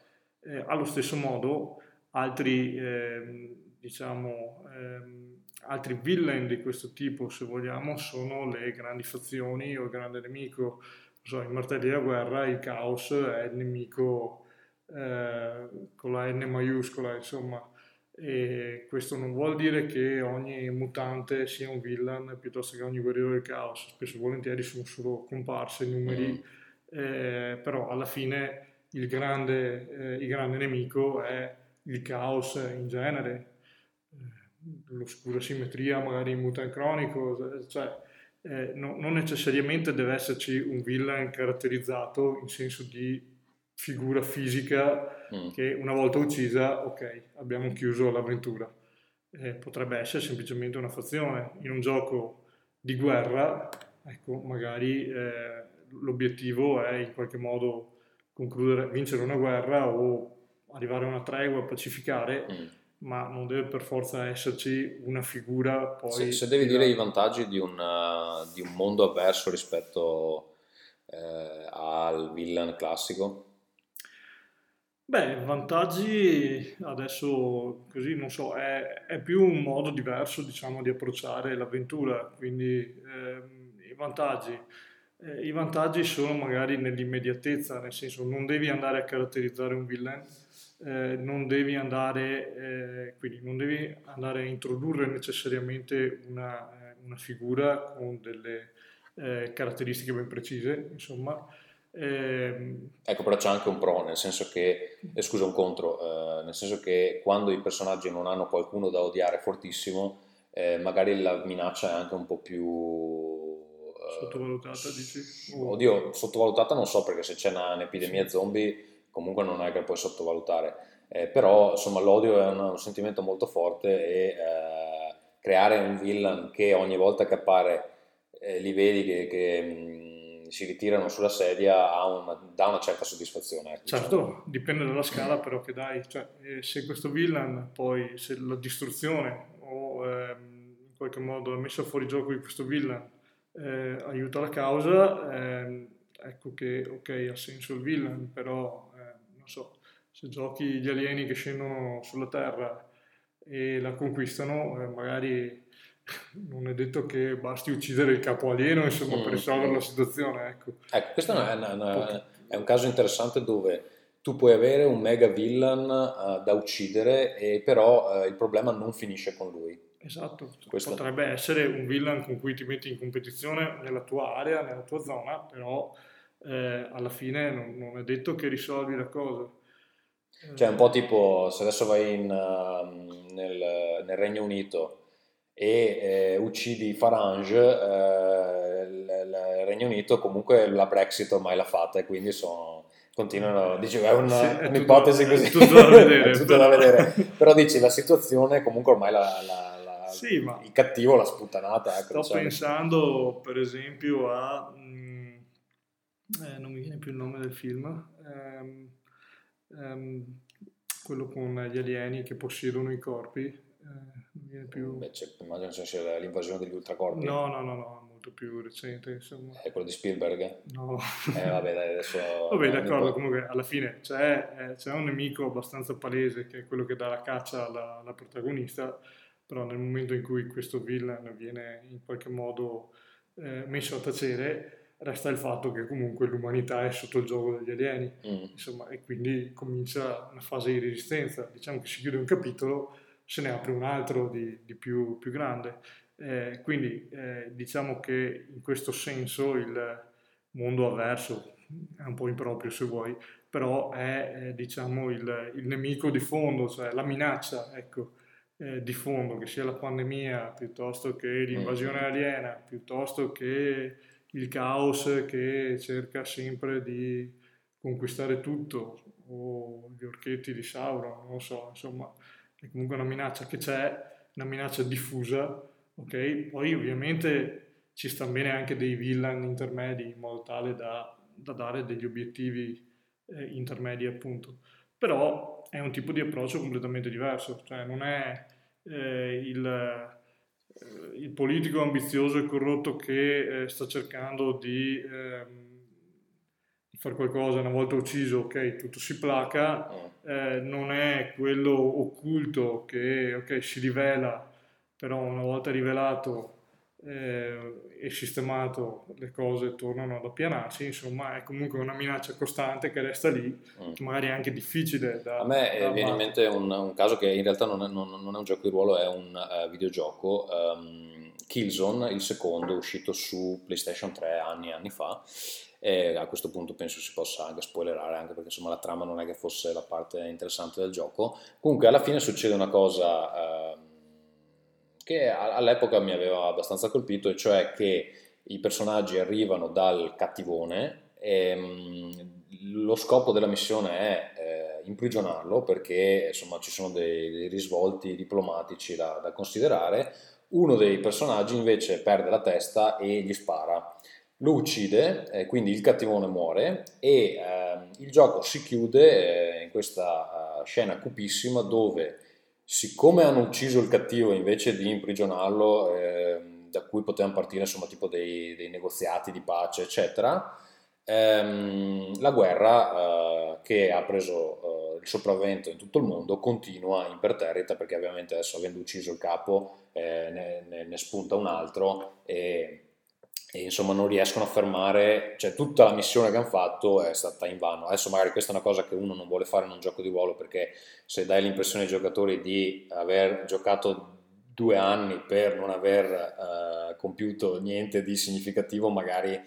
Eh, allo stesso modo, altri, ehm, diciamo, ehm, altri villain di questo tipo, se vogliamo, sono le grandi fazioni o il grande nemico. So, in Martelli della Guerra il caos è il nemico eh, con la N maiuscola, insomma. E questo non vuol dire che ogni mutante sia un villain piuttosto che ogni guerriero del caos, spesso e volentieri sono solo comparse numeri, mm. eh, però alla fine il grande, eh, il grande, nemico è il caos in genere, l'oscura simmetria magari in mutant cronico, cioè eh, no, non necessariamente deve esserci un villain caratterizzato in senso di figura fisica mm. che una volta uccisa, ok, abbiamo chiuso l'avventura. Eh, potrebbe essere semplicemente una fazione. In un gioco di guerra, ecco, magari eh, l'obiettivo è in qualche modo concludere, vincere una guerra o arrivare a una tregua, pacificare, mm. Ma non deve per forza esserci una figura poi... Se, se devi dire i vantaggi di, una, di, un mondo avverso rispetto eh, al villain classico? Beh, vantaggi adesso così non so, è, è più un modo diverso diciamo di approcciare l'avventura, quindi ehm, i vantaggi. Eh, I vantaggi sono magari nell'immediatezza, nel senso non devi andare a caratterizzare un villain, eh, non devi andare, eh, quindi non devi andare a introdurre necessariamente una, eh, una figura con delle eh, caratteristiche ben precise, insomma, eh, ecco, però c'è anche un pro, nel senso che, eh, scusa, un contro, eh, nel senso che quando i personaggi non hanno qualcuno da odiare fortissimo, magari la minaccia è anche un po' più... Sottovalutata, dici? Oddio, sottovalutata non so perché se c'è una, un'epidemia zombie comunque non è che puoi sottovalutare, eh, però insomma l'odio è un, un, sentimento molto forte e creare un villain che ogni volta che appare li vedi che, che si ritirano sulla sedia una, dà una certa soddisfazione. Ecco, certo, diciamo. dipende dalla scala però che dai, cioè, eh, se questo villain poi, se la distruzione o ehm, in qualche modo la messa fuori gioco di questo villain eh, aiuta la causa, ehm, ecco che ok ha senso il villain, però eh, non so, se giochi gli alieni che scendono sulla Terra e la conquistano, eh, magari non è detto che basti uccidere il capo alieno insomma, mm. per risolvere la situazione. Ecco, ecco questo è, una, una, è, un caso interessante dove tu puoi avere un mega villain uh, da uccidere, e però uh, il problema non finisce con lui. Esatto, questo. potrebbe essere un villain con cui ti metti in competizione nella tua area, nella tua zona, però eh, alla fine non, non, è detto che risolvi la cosa. Cioè un po' tipo se adesso vai in, uh, nel, nel Regno Unito e eh, uccidi Farange, eh, il, il, Regno Unito comunque la Brexit ormai l'ha fatta e quindi sono, continuano, dici, è, una, sì, è un'ipotesi tutto, così, è tutto da vedere, tutto però. Da vedere. però dici la situazione comunque ormai la, la, la, sì, il cattivo l'ha sputtanata. Ecco, sto pensando per esempio a, mm, eh, non mi viene più il nome del film, ehm, ehm, quello con gli alieni che possiedono i corpi. Eh, viene più... Beh, c'è, immagino sia l'invasione degli ultracorpi. No, no, no, no, molto più recente, insomma. È quello di Spielberg? No. Eh, vabbè, dai, adesso... vabbè, d'accordo, comunque alla fine c'è, eh, c'è, un nemico abbastanza palese che è quello che dà la caccia alla, alla, protagonista, però nel momento in cui questo villain viene in qualche modo eh, messo a tacere, resta il fatto che comunque l'umanità è sotto il gioco degli alieni, mm. insomma, e quindi comincia una fase di resistenza. Diciamo che si chiude un capitolo se ne apre un altro di, di più, più, grande. Eh, quindi eh, diciamo che in questo senso il mondo avverso è un po' improprio se vuoi, però è eh, diciamo il, il, nemico di fondo, cioè la minaccia ecco, eh, di fondo, che sia la pandemia piuttosto che l'invasione mm. aliena, piuttosto che il caos che cerca sempre di conquistare tutto o gli orchetti di Sauron, non lo so, insomma, è comunque una minaccia che c'è, una minaccia diffusa, ok? Poi ovviamente ci stanno bene anche dei villain intermedi in modo tale da, da dare degli obiettivi eh, intermedi appunto, però è un tipo di approccio completamente diverso, cioè non è eh, il, il, politico ambizioso e corrotto che eh, sta cercando di, di, fare qualcosa una volta ucciso, ok, tutto si placa, eh, non è quello occulto che ok, si rivela, però una volta rivelato eh, e sistemato le cose tornano ad appianarsi, insomma è comunque una minaccia costante che resta lì, mm. magari anche difficile da... A me da viene in mente un, un, caso che in realtà non è, non, non è, un gioco di ruolo, è un uh, videogioco, um, Killzone, il secondo, uscito su PlayStation 3 anni e anni fa, e a questo punto penso si possa anche spoilerare anche perché insomma la trama non è che fosse la parte interessante del gioco comunque alla fine succede una cosa uh, che all'epoca mi aveva abbastanza colpito, e cioè che i personaggi arrivano dal cattivone e mm, lo scopo della missione è eh, imprigionarlo perché insomma ci sono dei, dei risvolti diplomatici da, da, considerare. Uno dei personaggi invece perde la testa e gli spara. Lo uccide, eh, quindi il cattivone muore e eh, il gioco si chiude eh, in questa uh, scena cupissima dove siccome hanno ucciso il cattivo invece di imprigionarlo, eh, da cui potevano partire insomma tipo dei, dei negoziati di pace, eccetera, ehm, la guerra eh, che ha preso eh, il sopravvento in tutto il mondo continua imperterrita perché ovviamente adesso avendo ucciso il capo eh, ne, ne, ne, spunta un altro e e insomma non riescono a fermare, cioè tutta la missione che hanno fatto è stata in vano. Adesso magari questa è una cosa che uno non vuole fare in un gioco di ruolo perché se dai l'impressione ai giocatori di aver giocato due anni per non aver uh, compiuto niente di significativo, magari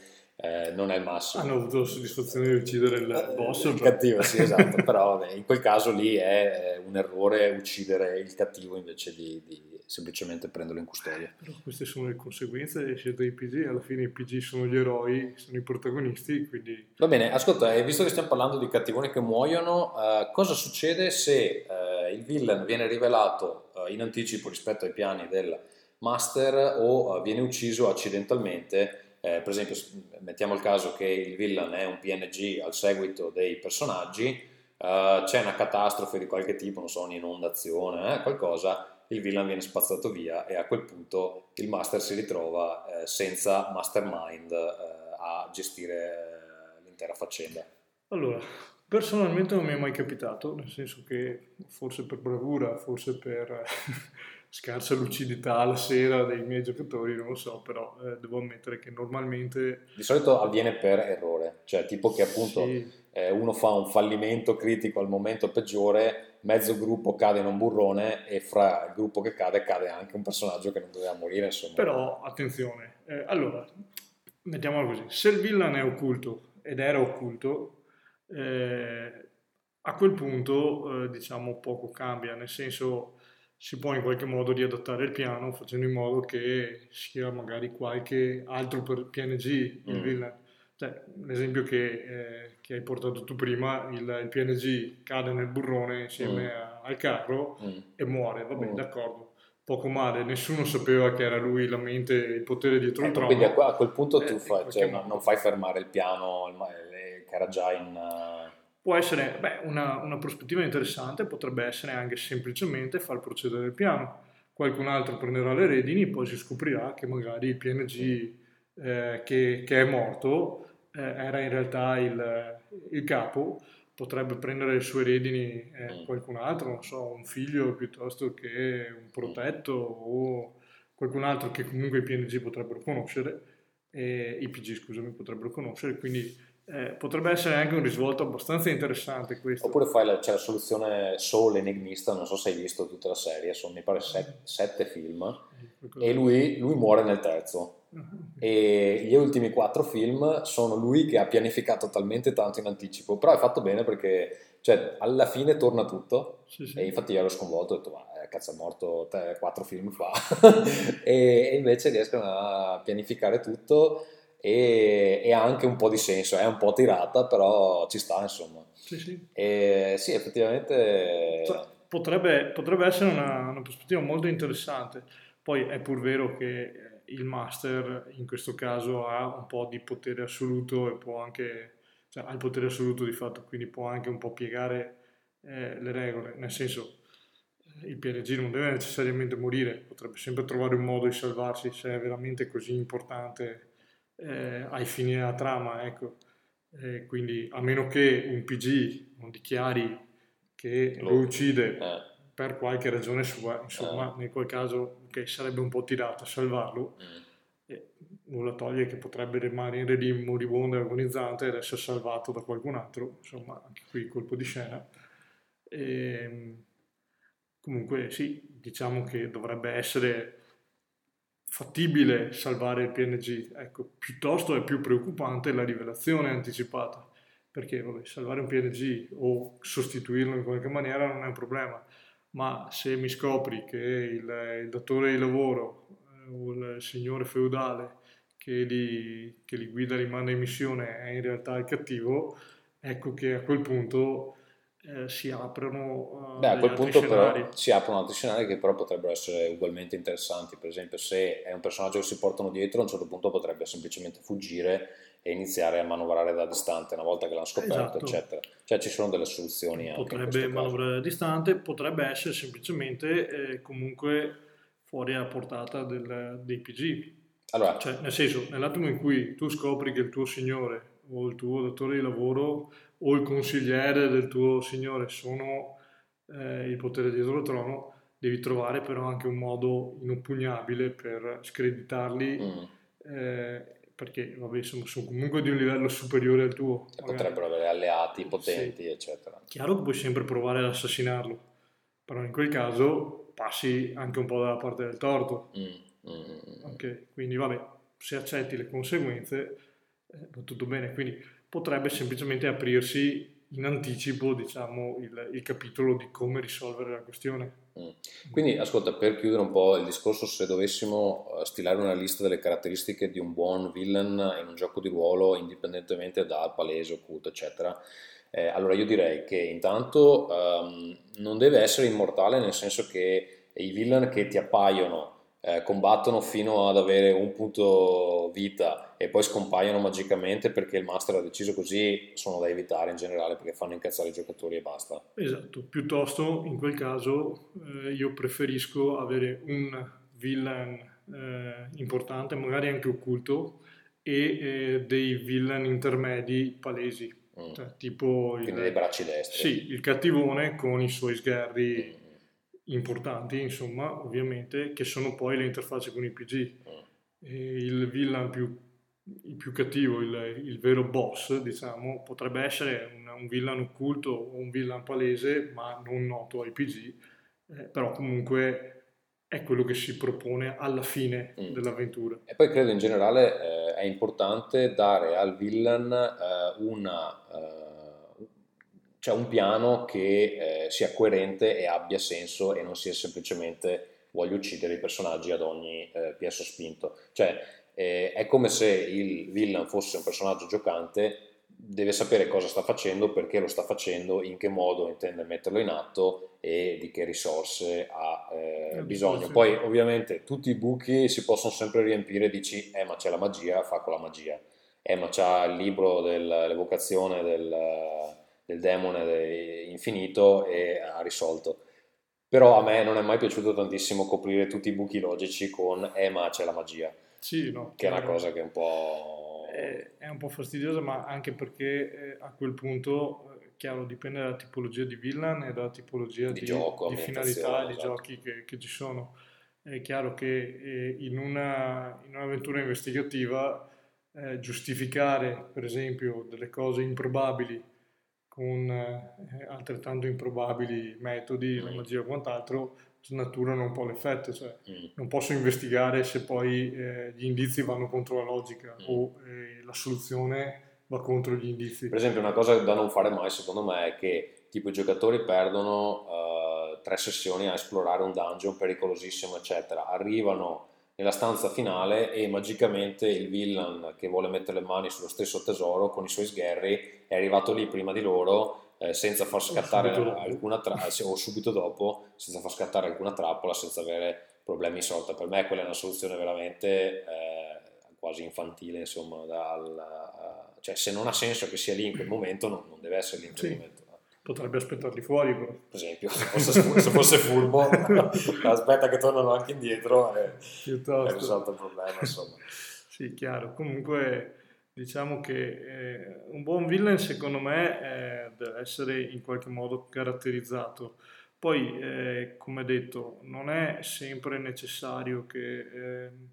eh, non è il massimo. Hanno avuto la soddisfazione di uccidere il boss. Il cattivo, sì, esatto, però vabbè, in quel caso lì è un errore uccidere il cattivo invece di, di semplicemente prenderlo in custodia. Però queste sono le conseguenze delle scelte dei PG, alla fine i PG sono gli eroi, sono i protagonisti, quindi... Va bene, ascolta, visto che stiamo parlando di cattivoni che muoiono, uh, cosa succede se uh, il villain viene rivelato in anticipo rispetto ai piani del master o viene ucciso accidentalmente? Per esempio, mettiamo il caso che il villain è un PNG al seguito dei personaggi, c'è una catastrofe di qualche tipo, non so, un'inondazione, qualcosa, il villain viene spazzato via e a quel punto il master si ritrova eh, senza mastermind eh, a gestire eh, l'intera faccenda. Allora, personalmente non mi è mai capitato, nel senso che forse per bravura, forse per scarsa lucidità la sera dei miei giocatori, non lo so, però eh, devo ammettere che normalmente... Di solito avviene per errore, cioè tipo che appunto sì. eh, uno fa un fallimento critico al momento peggiore mezzo gruppo cade in un burrone e fra il gruppo che cade cade anche un personaggio che non doveva morire. Insomma. Però attenzione, eh, allora, mettiamolo così, se il villain è occulto ed era occulto, eh, a quel punto eh, diciamo poco cambia, nel senso si può in qualche modo riadattare il piano facendo in modo che sia magari qualche altro per PNG il mm. villain cioè, l'esempio che, eh, che, hai portato tu prima, il, il PNG cade nel burrone insieme mm. a, al carro mm. e muore, va bene, mm. d'accordo. Poco male, nessuno sapeva che era lui la mente, il potere dietro eh, il trono. Quindi a, quel punto tu eh, fai, cioè, non fai fermare il piano il, che era già in... Uh... Può essere beh, una, una prospettiva interessante, potrebbe essere anche semplicemente far procedere il piano. Qualcun altro prenderà le redini, poi si scoprirà che magari il PNG mm. eh, che, che, è morto eh, era in realtà il, il, capo, potrebbe prendere le sue redini eh, mm. qualcun altro, non so, un figlio piuttosto che un protetto o qualcun altro che comunque i PNG potrebbero conoscere, i PG scusami, potrebbero conoscere, quindi eh, potrebbe essere anche un risvolto abbastanza interessante questo. Oppure fai la, c'è la soluzione solo enigmista, non so se hai visto tutta la serie, sono mi pare set, sette film, e lui, lui muore nel terzo. E gli ultimi quattro film sono lui che ha pianificato talmente tanto in anticipo, però è fatto bene perché cioè, alla fine torna tutto sì, sì. e infatti io ero sconvolto ho detto ma eh, cazzo è morto tre, quattro film fa e, e, invece riescono a pianificare tutto e, e, ha anche un po' di senso, è un po' tirata, però ci sta insomma. Sì, sì. E, sì, effettivamente... Potrebbe, potrebbe essere una, una, prospettiva molto interessante. Poi è pur vero che il master in questo caso ha un po' di potere assoluto e può anche, cioè ha il potere assoluto di fatto, quindi può anche un po' piegare eh, le regole, nel senso il PNG non deve necessariamente morire, potrebbe sempre trovare un modo di salvarsi se è veramente così importante eh, ai fini della trama, ecco. Eh, quindi a meno che un PG non dichiari che lo, lo uccide eh. per qualche ragione sua, insomma, eh. in quel caso okay, sarebbe un po' tirato a salvarlo. Mm. nulla toglie che potrebbe rimanere lì moribondo e agonizzante ed essere salvato da qualcun altro, insomma, anche qui colpo di scena. E, ehm, comunque sì, diciamo che dovrebbe essere fattibile salvare il PNG, ecco, piuttosto è più preoccupante la rivelazione anticipata, perché vabbè, salvare un PNG o sostituirlo in qualche maniera non è un problema, ma se mi scopri che il, il datore di lavoro eh, o il signore feudale che li, che li guida, li manda in missione è in realtà il cattivo, ecco che a quel punto eh, si aprono uh, Beh, a quel punto scenari. però si aprono altri scenari che però potrebbero essere ugualmente interessanti per esempio se è un personaggio che si portano dietro a un certo punto potrebbe semplicemente fuggire e iniziare a manovrare da distante una volta che l'hanno scoperto esatto. eccetera cioè ci sono delle soluzioni potrebbe manovrare da distante potrebbe essere semplicemente eh, comunque fuori a portata del, dei PG allora, cioè, nel senso, nell'attimo in cui tu scopri che il tuo signore o il tuo datore di lavoro o il consigliere del tuo signore sono eh, il potere dietro il trono, devi trovare però anche un modo inoppugnabile per screditarli, mm. eh, perché vabbè, insomma, sono comunque di un livello superiore al tuo. Potrebbero avere alleati potenti, sì. eccetera. Chiaro che puoi sempre provare ad assassinarlo, però in quel caso passi anche un po' dalla parte del torto. Mm. Mm. Ok, quindi vabbè, se accetti le conseguenze, eh, va tutto bene. Quindi potrebbe semplicemente aprirsi in anticipo diciamo, il, il, capitolo di come risolvere la questione. Mm. Quindi ascolta, per chiudere un po' il discorso, se dovessimo eh, stilare una lista delle caratteristiche di un buon villain in un gioco di ruolo, indipendentemente dal palese, occulto, eccetera, eh, allora io direi che intanto um, non deve essere immortale, nel senso che i villain che ti appaiono eh, combattono fino ad avere un punto vita e poi scompaiono magicamente perché il master ha deciso così, sono da evitare in generale perché fanno incazzare i giocatori e basta. Esatto, piuttosto in quel caso eh, io preferisco avere un villain eh, importante, magari anche occulto, e eh, dei villain intermedi palesi. Mm. Cioè, tipo Quindi il, dei bracci destri. Sì, il cattivone con i suoi sgherri. Mm importanti, insomma, ovviamente, che sono poi le interfacce con i PG. E il villain più, il più cattivo, il, il, vero boss, diciamo, potrebbe essere un, un, villain occulto o un villain palese, ma non noto ai PG, eh, però comunque è quello che si propone alla fine mm. dell'avventura. E poi credo in generale eh, è importante dare al villain eh, una eh, c'è un piano che eh, sia coerente e abbia senso e non sia semplicemente voglio uccidere i personaggi ad ogni eh, piezo spinto. Cioè, eh, è come se il villain fosse un personaggio giocante, deve sapere cosa sta facendo, perché lo sta facendo, in che modo intende metterlo in atto e di che risorse ha eh, bisogno. Poi ovviamente tutti i buchi si possono sempre riempire, dici, eh ma c'è la magia, fa con la magia. Eh ma c'ha il libro dell'evocazione del del demone infinito e ha risolto. Però a me non è mai piaciuto tantissimo coprire tutti i buchi logici con eh ma c'è la magia. Sì, no. Che è una cosa che è un po'... È, un po' fastidiosa, ma anche perché eh, a quel punto, eh, chiaro, dipende dalla tipologia di villain e dalla tipologia di, di, gioco, di finalità, esatto. di giochi che, che, ci sono. È chiaro che eh, in, una, in un'avventura investigativa eh, giustificare, per esempio, delle cose improbabili con eh, altrettanto improbabili metodi, la magia o quant'altro, snaturano un po' l'effetto, cioè mm. non posso investigare se poi eh, gli indizi vanno contro la logica mm. o eh, la soluzione va contro gli indizi. Per esempio una cosa da non fare mai secondo me è che tipo i giocatori perdono uh, tre sessioni a esplorare un dungeon pericolosissimo eccetera, arrivano nella stanza finale e magicamente il villain che vuole mettere le mani sullo stesso tesoro con i suoi sgherri è arrivato lì prima di loro eh, senza far scattare alcuna trappola o subito dopo senza far scattare alcuna trappola senza avere problemi in sorta per me quella è una soluzione veramente eh, quasi infantile insomma dal, cioè se non ha senso che sia lì in quel momento non, non deve essere lì in quel sì. momento Potrebbe aspettarli fuori. Per esempio, se fosse, se fosse furbo, aspetta che tornano anche indietro e è risolto il problema, insomma. sì, chiaro. Comunque, diciamo che eh, un buon villain, secondo me, eh, deve essere in qualche modo caratterizzato. Poi, eh, come detto, non è sempre necessario che, ehm,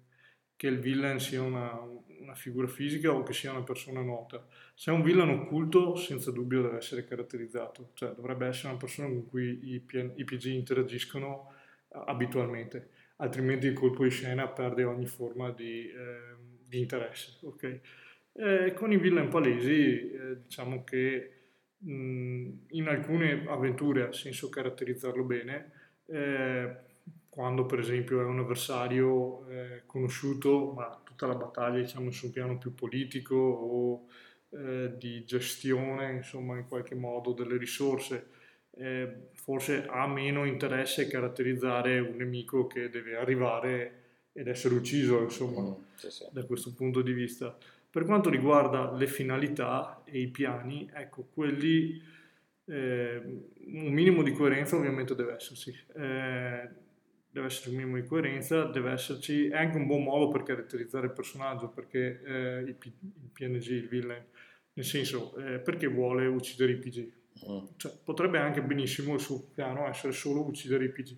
che il villain sia una, una figura fisica o che sia una persona nota. Se è un villain occulto, senza dubbio deve essere caratterizzato, cioè dovrebbe essere una persona con cui i, PG interagiscono eh, abitualmente, altrimenti il colpo di scena perde ogni forma di, eh, di interesse. Okay? Eh, con i villain palesi, eh, diciamo che mh, in alcune avventure ha senso caratterizzarlo bene eh, quando per esempio è un avversario eh, conosciuto, ma tutta la battaglia diciamo su un piano più politico o eh, di gestione, insomma, in qualche modo delle risorse. Eh, forse ha meno interesse caratterizzare un nemico che deve arrivare ed essere ucciso, insomma, mm, sì, sì. da questo punto di vista. Per quanto riguarda le finalità e i piani, ecco, quelli, eh, un minimo di coerenza ovviamente deve esserci. Deve esserci un minimo di coerenza, deve esserci è anche un buon modo per caratterizzare il personaggio, perché eh, il, P, il, PNG, il villain, nel senso, eh, perché vuole uccidere i PG? Mm. Cioè, potrebbe anche benissimo il suo piano essere solo uccidere i PG.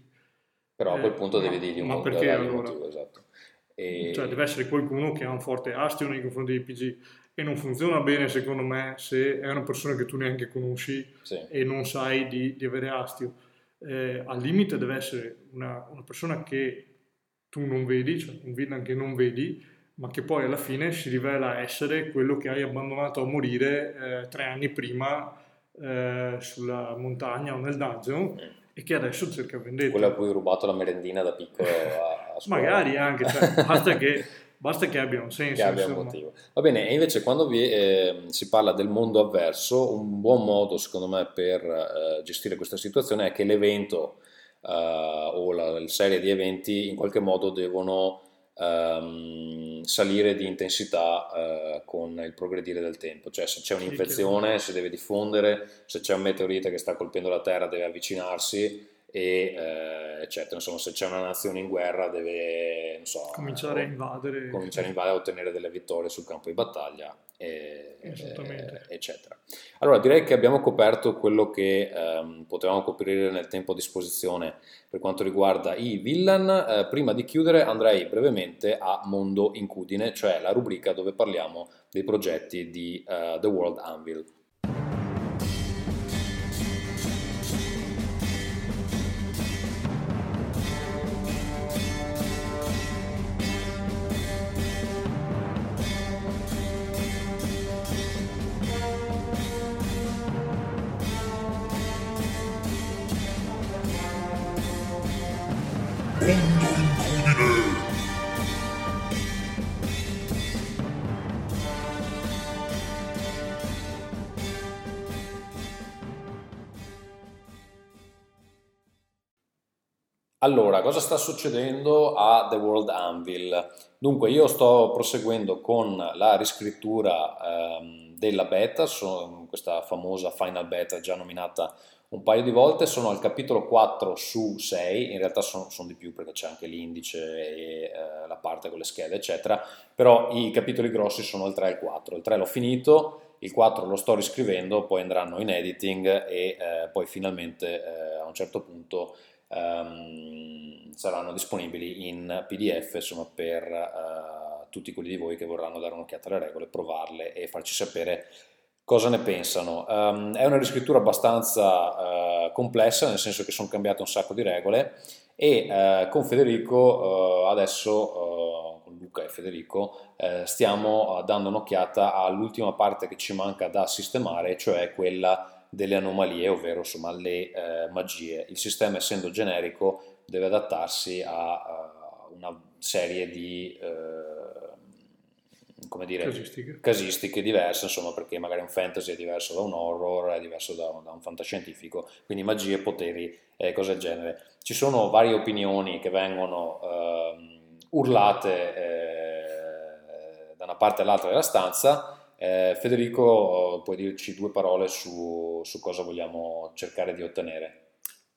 Però a quel eh, punto deve dirgli un ma perché allora? Motivo, esatto. E... Cioè, deve essere qualcuno che ha un forte astio nei confronti dei PG e non funziona bene secondo me se è una persona che tu neanche conosci sì. e non sai di, di avere astio eh, al limite deve essere una, una, persona che tu non vedi, cioè un villain che non vedi, ma che poi alla fine si rivela essere quello che hai abbandonato a morire eh, tre anni prima eh, sulla montagna o nel dungeon e che adesso cerca vendetta. Quello a cui hai rubato la merendina da piccolo a, a. Magari anche, cioè, basta che Basta che abbia un senso. Che abbia un motivo. Va bene, e invece quando vi, eh, si parla del mondo avverso, un buon modo secondo me per eh, gestire questa situazione è che l'evento eh, o la, la, serie di eventi in qualche modo devono ehm, salire di intensità eh, con il progredire del tempo. Cioè se c'è un'infezione si deve diffondere, se c'è un meteorite che sta colpendo la Terra deve avvicinarsi e eh, eccetera. Insomma, se c'è una nazione in guerra deve so, cominciare a invadere, cominciare a invadere ottenere delle vittorie sul campo di battaglia, e, e, eccetera. Allora, direi che abbiamo coperto quello che ehm, potevamo coprire nel tempo a disposizione per quanto riguarda i villain. Eh, prima di chiudere andrei brevemente a Mondo Incudine, cioè la rubrica dove parliamo dei progetti di uh, The World Anvil. Allora, cosa sta succedendo a The World Anvil? Dunque, io sto proseguendo con la riscrittura ehm, della beta, questa famosa final beta già nominata un paio di volte, sono al capitolo 4 su 6, in realtà sono, sono di più perché c'è anche l'indice e eh, la parte con le schede, eccetera, però i capitoli grossi sono il 3 e il 4. Il 3 l'ho finito, il 4 lo sto riscrivendo, poi andranno in editing e eh, poi finalmente eh, a un certo punto um, saranno disponibili in PDF insomma, per uh, tutti quelli di voi che vorranno dare un'occhiata alle regole, provarle e farci sapere cosa ne pensano. Um, è una riscrittura abbastanza uh, complessa, nel senso che sono cambiate un sacco di regole e uh, con Federico adesso, con Luca e Federico, stiamo dando un'occhiata all'ultima parte che ci manca da sistemare, cioè quella delle anomalie, ovvero insomma le eh, magie. Il sistema essendo generico deve adattarsi a uh, una serie di eh, come dire, casistiche. casistiche. diverse, insomma, perché magari un fantasy è diverso da un horror, è diverso da, da un fantascientifico, quindi magie, poteri e cose del genere. Ci sono varie opinioni che vengono eh, urlate eh, da una parte all'altra della stanza. Eh, Federico, puoi dirci due parole su, su cosa vogliamo cercare di ottenere?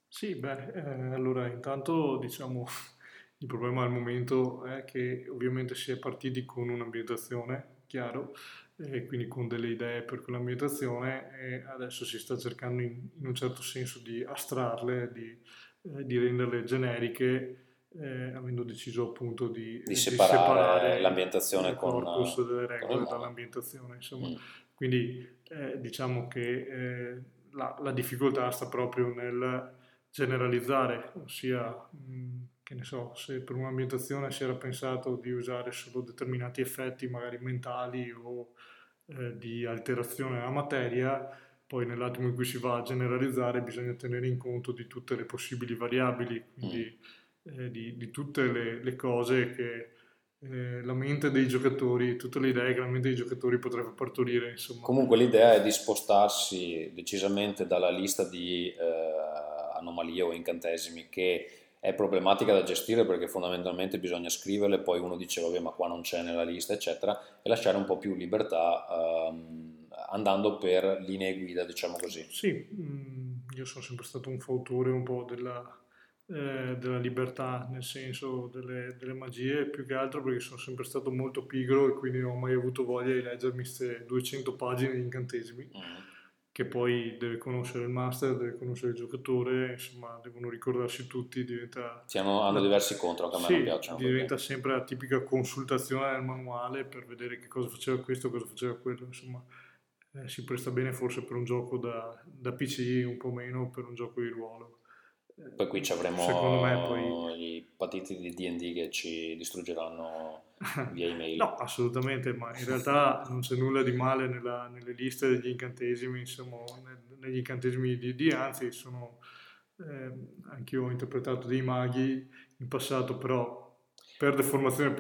Sì, beh, eh, allora intanto diciamo il problema al momento è che ovviamente si è partiti con un'ambientazione, chiaro, e quindi con delle idee per quell'ambientazione e adesso si sta cercando in, in un certo senso di astrarle, di, eh, di renderle generiche, eh, avendo deciso appunto di, di separare, di separare l'ambientazione il con, corpus delle regole dall'ambientazione. Insomma. Mm. Quindi eh, diciamo che eh, la, la, difficoltà sta proprio nel generalizzare, ossia... Mh, che ne so, se per un'ambientazione si era pensato di usare solo determinati effetti, magari mentali o eh, di alterazione della materia, poi nell'attimo in cui si va a generalizzare bisogna tenere in conto di tutte le possibili variabili, quindi mm. Eh, di, di, tutte le, le cose che eh, la mente dei giocatori, tutte le idee che la mente dei giocatori potrebbe partorire. Insomma. Comunque l'idea è di spostarsi decisamente dalla lista di eh, anomalie o incantesimi che è problematica da gestire perché fondamentalmente bisogna scriverle, poi uno dice vabbè ma qua non c'è nella lista eccetera e lasciare un po' più libertà um, andando per linee guida diciamo così. Sì, mm, io sono sempre stato un fautore un po' della, eh, della libertà nel senso delle, delle, magie più che altro perché sono sempre stato molto pigro e quindi non ho mai avuto voglia di leggermi queste 200 pagine di incantesimi. Mm che poi deve conoscere il master, deve conoscere il giocatore, insomma devono ricordarsi tutti, diventa... Sì, hanno, diversi contro, anche a me sì, non piacciono. diventa perché... sempre la tipica consultazione del manuale per vedere che cosa faceva questo, cosa faceva quello, insomma eh, si presta bene forse per un gioco da, da, PC, un po' meno per un gioco di ruolo. Poi qui ci avremo i patiti di D&D che ci distruggeranno via email. No, assolutamente, ma in realtà non c'è nulla di male nella, nelle liste degli incantesimi, insomma, negli incantesimi di D, anzi sono, eh, anch'io ho interpretato dei maghi in passato, però per deformazione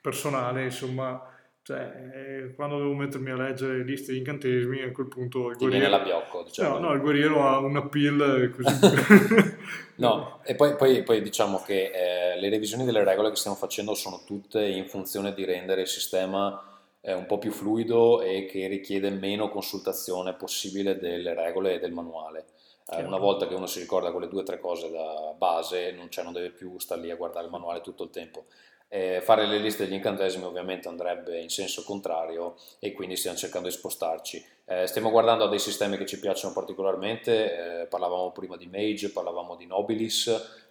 personale, insomma, cioè, eh, quando devo mettermi a leggere liste di incantesimi, a quel punto il Ti guerriero... viene la biocco, diciamo. No, no, il guerriero ha una appeal così... no, e poi, poi, poi diciamo che eh, le revisioni delle regole che stiamo facendo sono tutte in funzione di rendere il sistema eh, un po' più fluido e che richiede meno consultazione possibile delle regole e del manuale. Eh, una volta che uno si ricorda quelle due o tre cose da base, non, cioè, non deve più stare lì a guardare il manuale tutto il tempo. Eh, fare le liste degli incantesimi ovviamente andrebbe in senso contrario e quindi stiamo cercando di spostarci. Eh, stiamo guardando a dei sistemi che ci piacciono particolarmente, eh, parlavamo prima di Mage, parlavamo di Nobilis,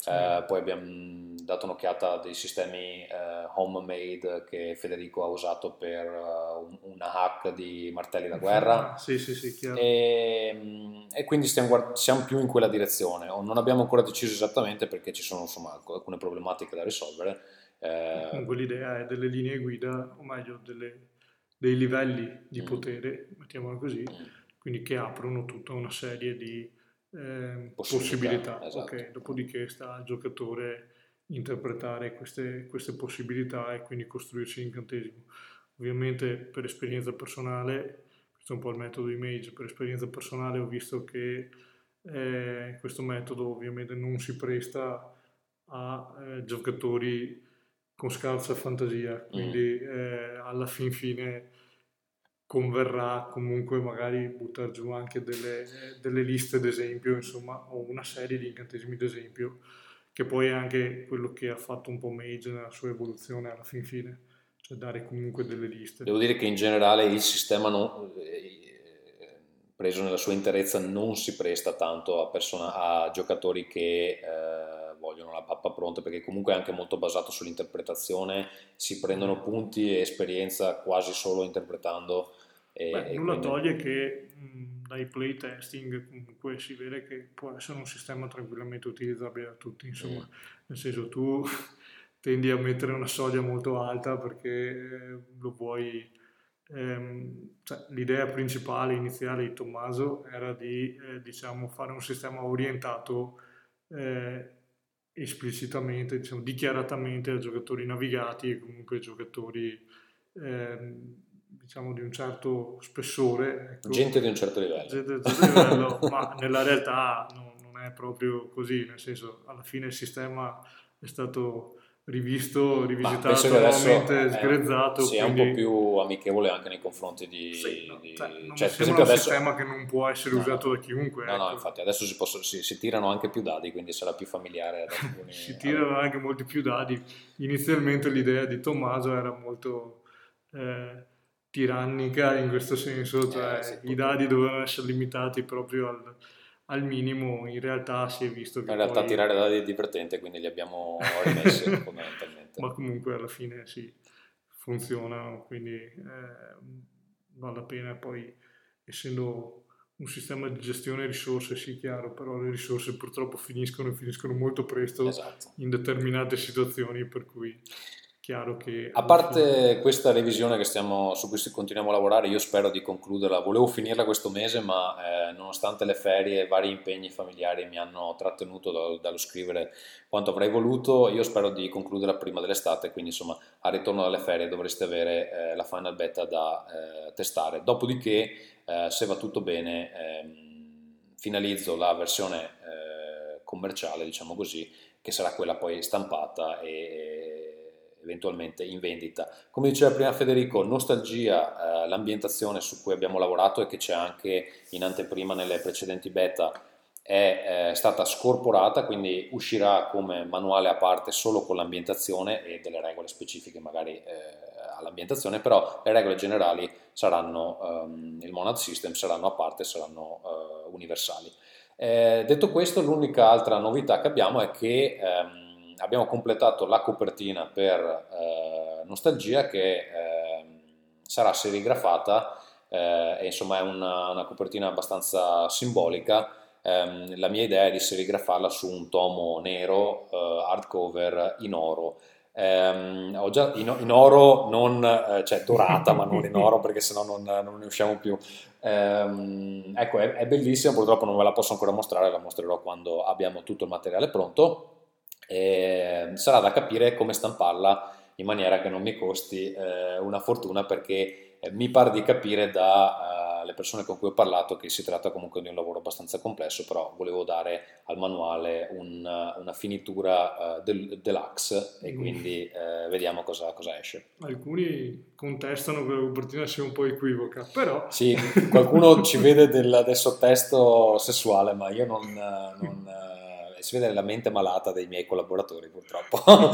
eh, poi abbiamo dato un'occhiata a dei sistemi eh, homemade che Federico ha usato per uh, una hack di martelli da guerra. Sì, sì, sì, chiaro. E, e quindi stiamo, guard- siamo più in quella direzione. Non abbiamo ancora deciso esattamente perché ci sono insomma, alcune problematiche da risolvere eh, Comunque l'idea è delle linee guida, o meglio delle, dei livelli di mm. potere, mettiamolo così, mm. quindi che aprono tutta una serie di eh, possibilità. possibilità. Esatto. Okay, dopodiché sta al giocatore interpretare queste, queste possibilità e quindi costruirsi l'incantesimo. Ovviamente per esperienza personale, questo è un po' il metodo image, per esperienza personale ho visto che eh, questo metodo ovviamente non si presta a eh, giocatori con scarsa fantasia, quindi mm. eh, alla fin fine converrà comunque magari buttare giù anche delle, delle liste d'esempio, insomma, o una serie di incantesimi d'esempio, che poi è anche quello che ha fatto un po' Mage nella sua evoluzione alla fin fine, cioè dare comunque delle liste. Devo dire che in generale il sistema non, eh, preso nella sua interezza non si presta tanto a, persona, a giocatori che... Vogliono la pappa pronta perché comunque è anche molto basato sull'interpretazione, si prendono punti e esperienza quasi solo interpretando. E, Beh, e nulla quindi... toglie che mh, dai playtesting comunque si vede che può essere un sistema tranquillamente utilizzabile da tutti, insomma, mm. nel senso tu tendi a mettere una soglia molto alta perché eh, lo vuoi... Ehm, cioè, l'idea principale iniziale di Tommaso era di eh, diciamo, fare un sistema orientato eh, esplicitamente, diciamo, dichiaratamente a giocatori navigati e comunque giocatori eh, diciamo di un certo spessore. Ecco. Gente di un certo livello. Gente di un certo livello, ma nella realtà non, non, è proprio così, nel senso alla fine il sistema è stato rivisto, rivisitato, nuovamente sgrezzato. Sì, quindi... è un po' più amichevole anche nei confronti di... Sì, no, di... Cioè, non cioè, esempio un adesso... sistema che non può essere no, usato da chiunque. No, ecco. no, infatti adesso si, possono, si, si, tirano anche più dadi, quindi sarà più familiare. Alcuni... si tirano anche molti più dadi. Inizialmente l'idea di Tommaso era molto... Eh, tirannica in questo senso, cioè eh, sì, i dadi dovevano essere limitati proprio al, al minimo, in realtà si è visto che... In realtà poi... tirare dadi è divertente, quindi li abbiamo rimessi fondamentalmente. Ma comunque alla fine sì, funzionano, quindi eh, vale la pena poi, essendo un sistema di gestione risorse, sì chiaro, però le risorse purtroppo finiscono e finiscono molto presto esatto. in determinate situazioni, per cui chiaro che... A parte questa revisione stiamo, su cui continuiamo a lavorare, io spero di concluderla, volevo finirla questo mese, ma eh, nonostante le ferie e vari impegni familiari mi hanno trattenuto da, dallo scrivere quanto avrei voluto, io spero di concluderla prima dell'estate, quindi insomma al ritorno dalle ferie dovreste avere eh, la final beta da eh, testare. Dopodiché, eh, se va tutto bene, ehm, finalizzo la versione eh, commerciale, diciamo così, che sarà quella poi stampata e eventualmente in vendita. Come diceva prima Federico, nostalgia, eh, l'ambientazione su cui abbiamo lavorato e che c'è anche in anteprima nelle precedenti beta è eh, stata scorporata, quindi uscirà come manuale a parte solo con l'ambientazione e delle regole specifiche magari eh, all'ambientazione, però le regole generali saranno, um, il Monad System saranno a parte, saranno uh, universali. Eh, detto questo, l'unica altra novità che abbiamo è che um, abbiamo completato la copertina per eh, Nostalgia che eh, sarà serigrafata eh, e insomma è una, una copertina abbastanza simbolica. Ehm, la mia idea è di serigrafarla su un tomo nero eh, hardcover in oro. Um, ho già in, in oro, non, eh, cioè dorata, ma non in oro perché sennò non, non ne usciamo più. Um, ecco, è, è, bellissima, purtroppo non ve la posso ancora mostrare, la mostrerò quando abbiamo tutto il materiale pronto e sarà da capire come stamparla in maniera che non mi costi eh, una fortuna perché eh, mi pare di capire dalle uh, persone con cui ho parlato che si tratta comunque di un lavoro abbastanza complesso però volevo dare al manuale un, una finitura uh, del, deluxe e mm. quindi uh, vediamo cosa, cosa, esce alcuni contestano che la copertina sia un po' equivoca però sì, qualcuno ci vede del, del sottesto sessuale ma io non, non si vede la mente malata dei miei collaboratori purtroppo.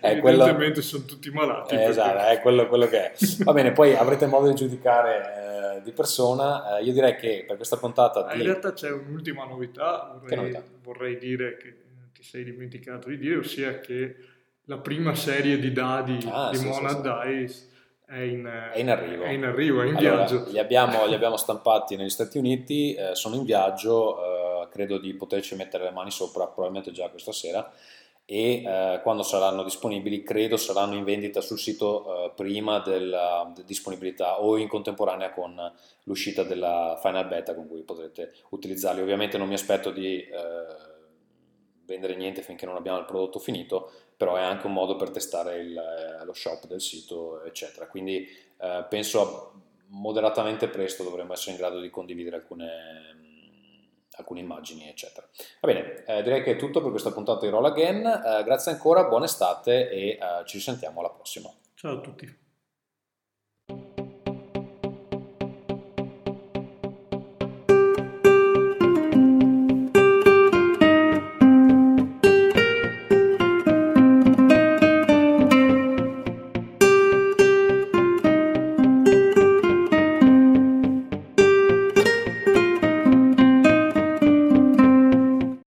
è Evidentemente quello... sono tutti malati. Eh, esatto, è quello, quello, che è. Va bene, poi avrete modo di giudicare eh, di persona. Eh, io direi che per questa puntata... Di... In realtà c'è un'ultima novità, vorrei, novità, vorrei dire che ti sei dimenticato di dire, ossia che la prima serie di dadi ah, di sì, Monad sì, Dice è in, è in, arrivo. È in arrivo, è in allora, viaggio. Li abbiamo, li abbiamo, stampati negli Stati Uniti, eh, sono in viaggio, eh, credo di poterci mettere le mani sopra probabilmente già questa sera e eh, quando saranno disponibili credo saranno in vendita sul sito eh, prima della, disponibilità o in contemporanea con l'uscita della final beta con cui potrete utilizzarli. Ovviamente non mi aspetto di eh, vendere niente finché non abbiamo il prodotto finito, però è anche un modo per testare il, eh, lo shop del sito, eccetera. Quindi eh, penso moderatamente presto dovremo essere in grado di condividere alcune, alcune immagini, eccetera. Va bene, eh, direi che è tutto per questa puntata di Roll Again. Eh, grazie ancora, buona estate e eh, ci sentiamo alla prossima. Ciao a tutti.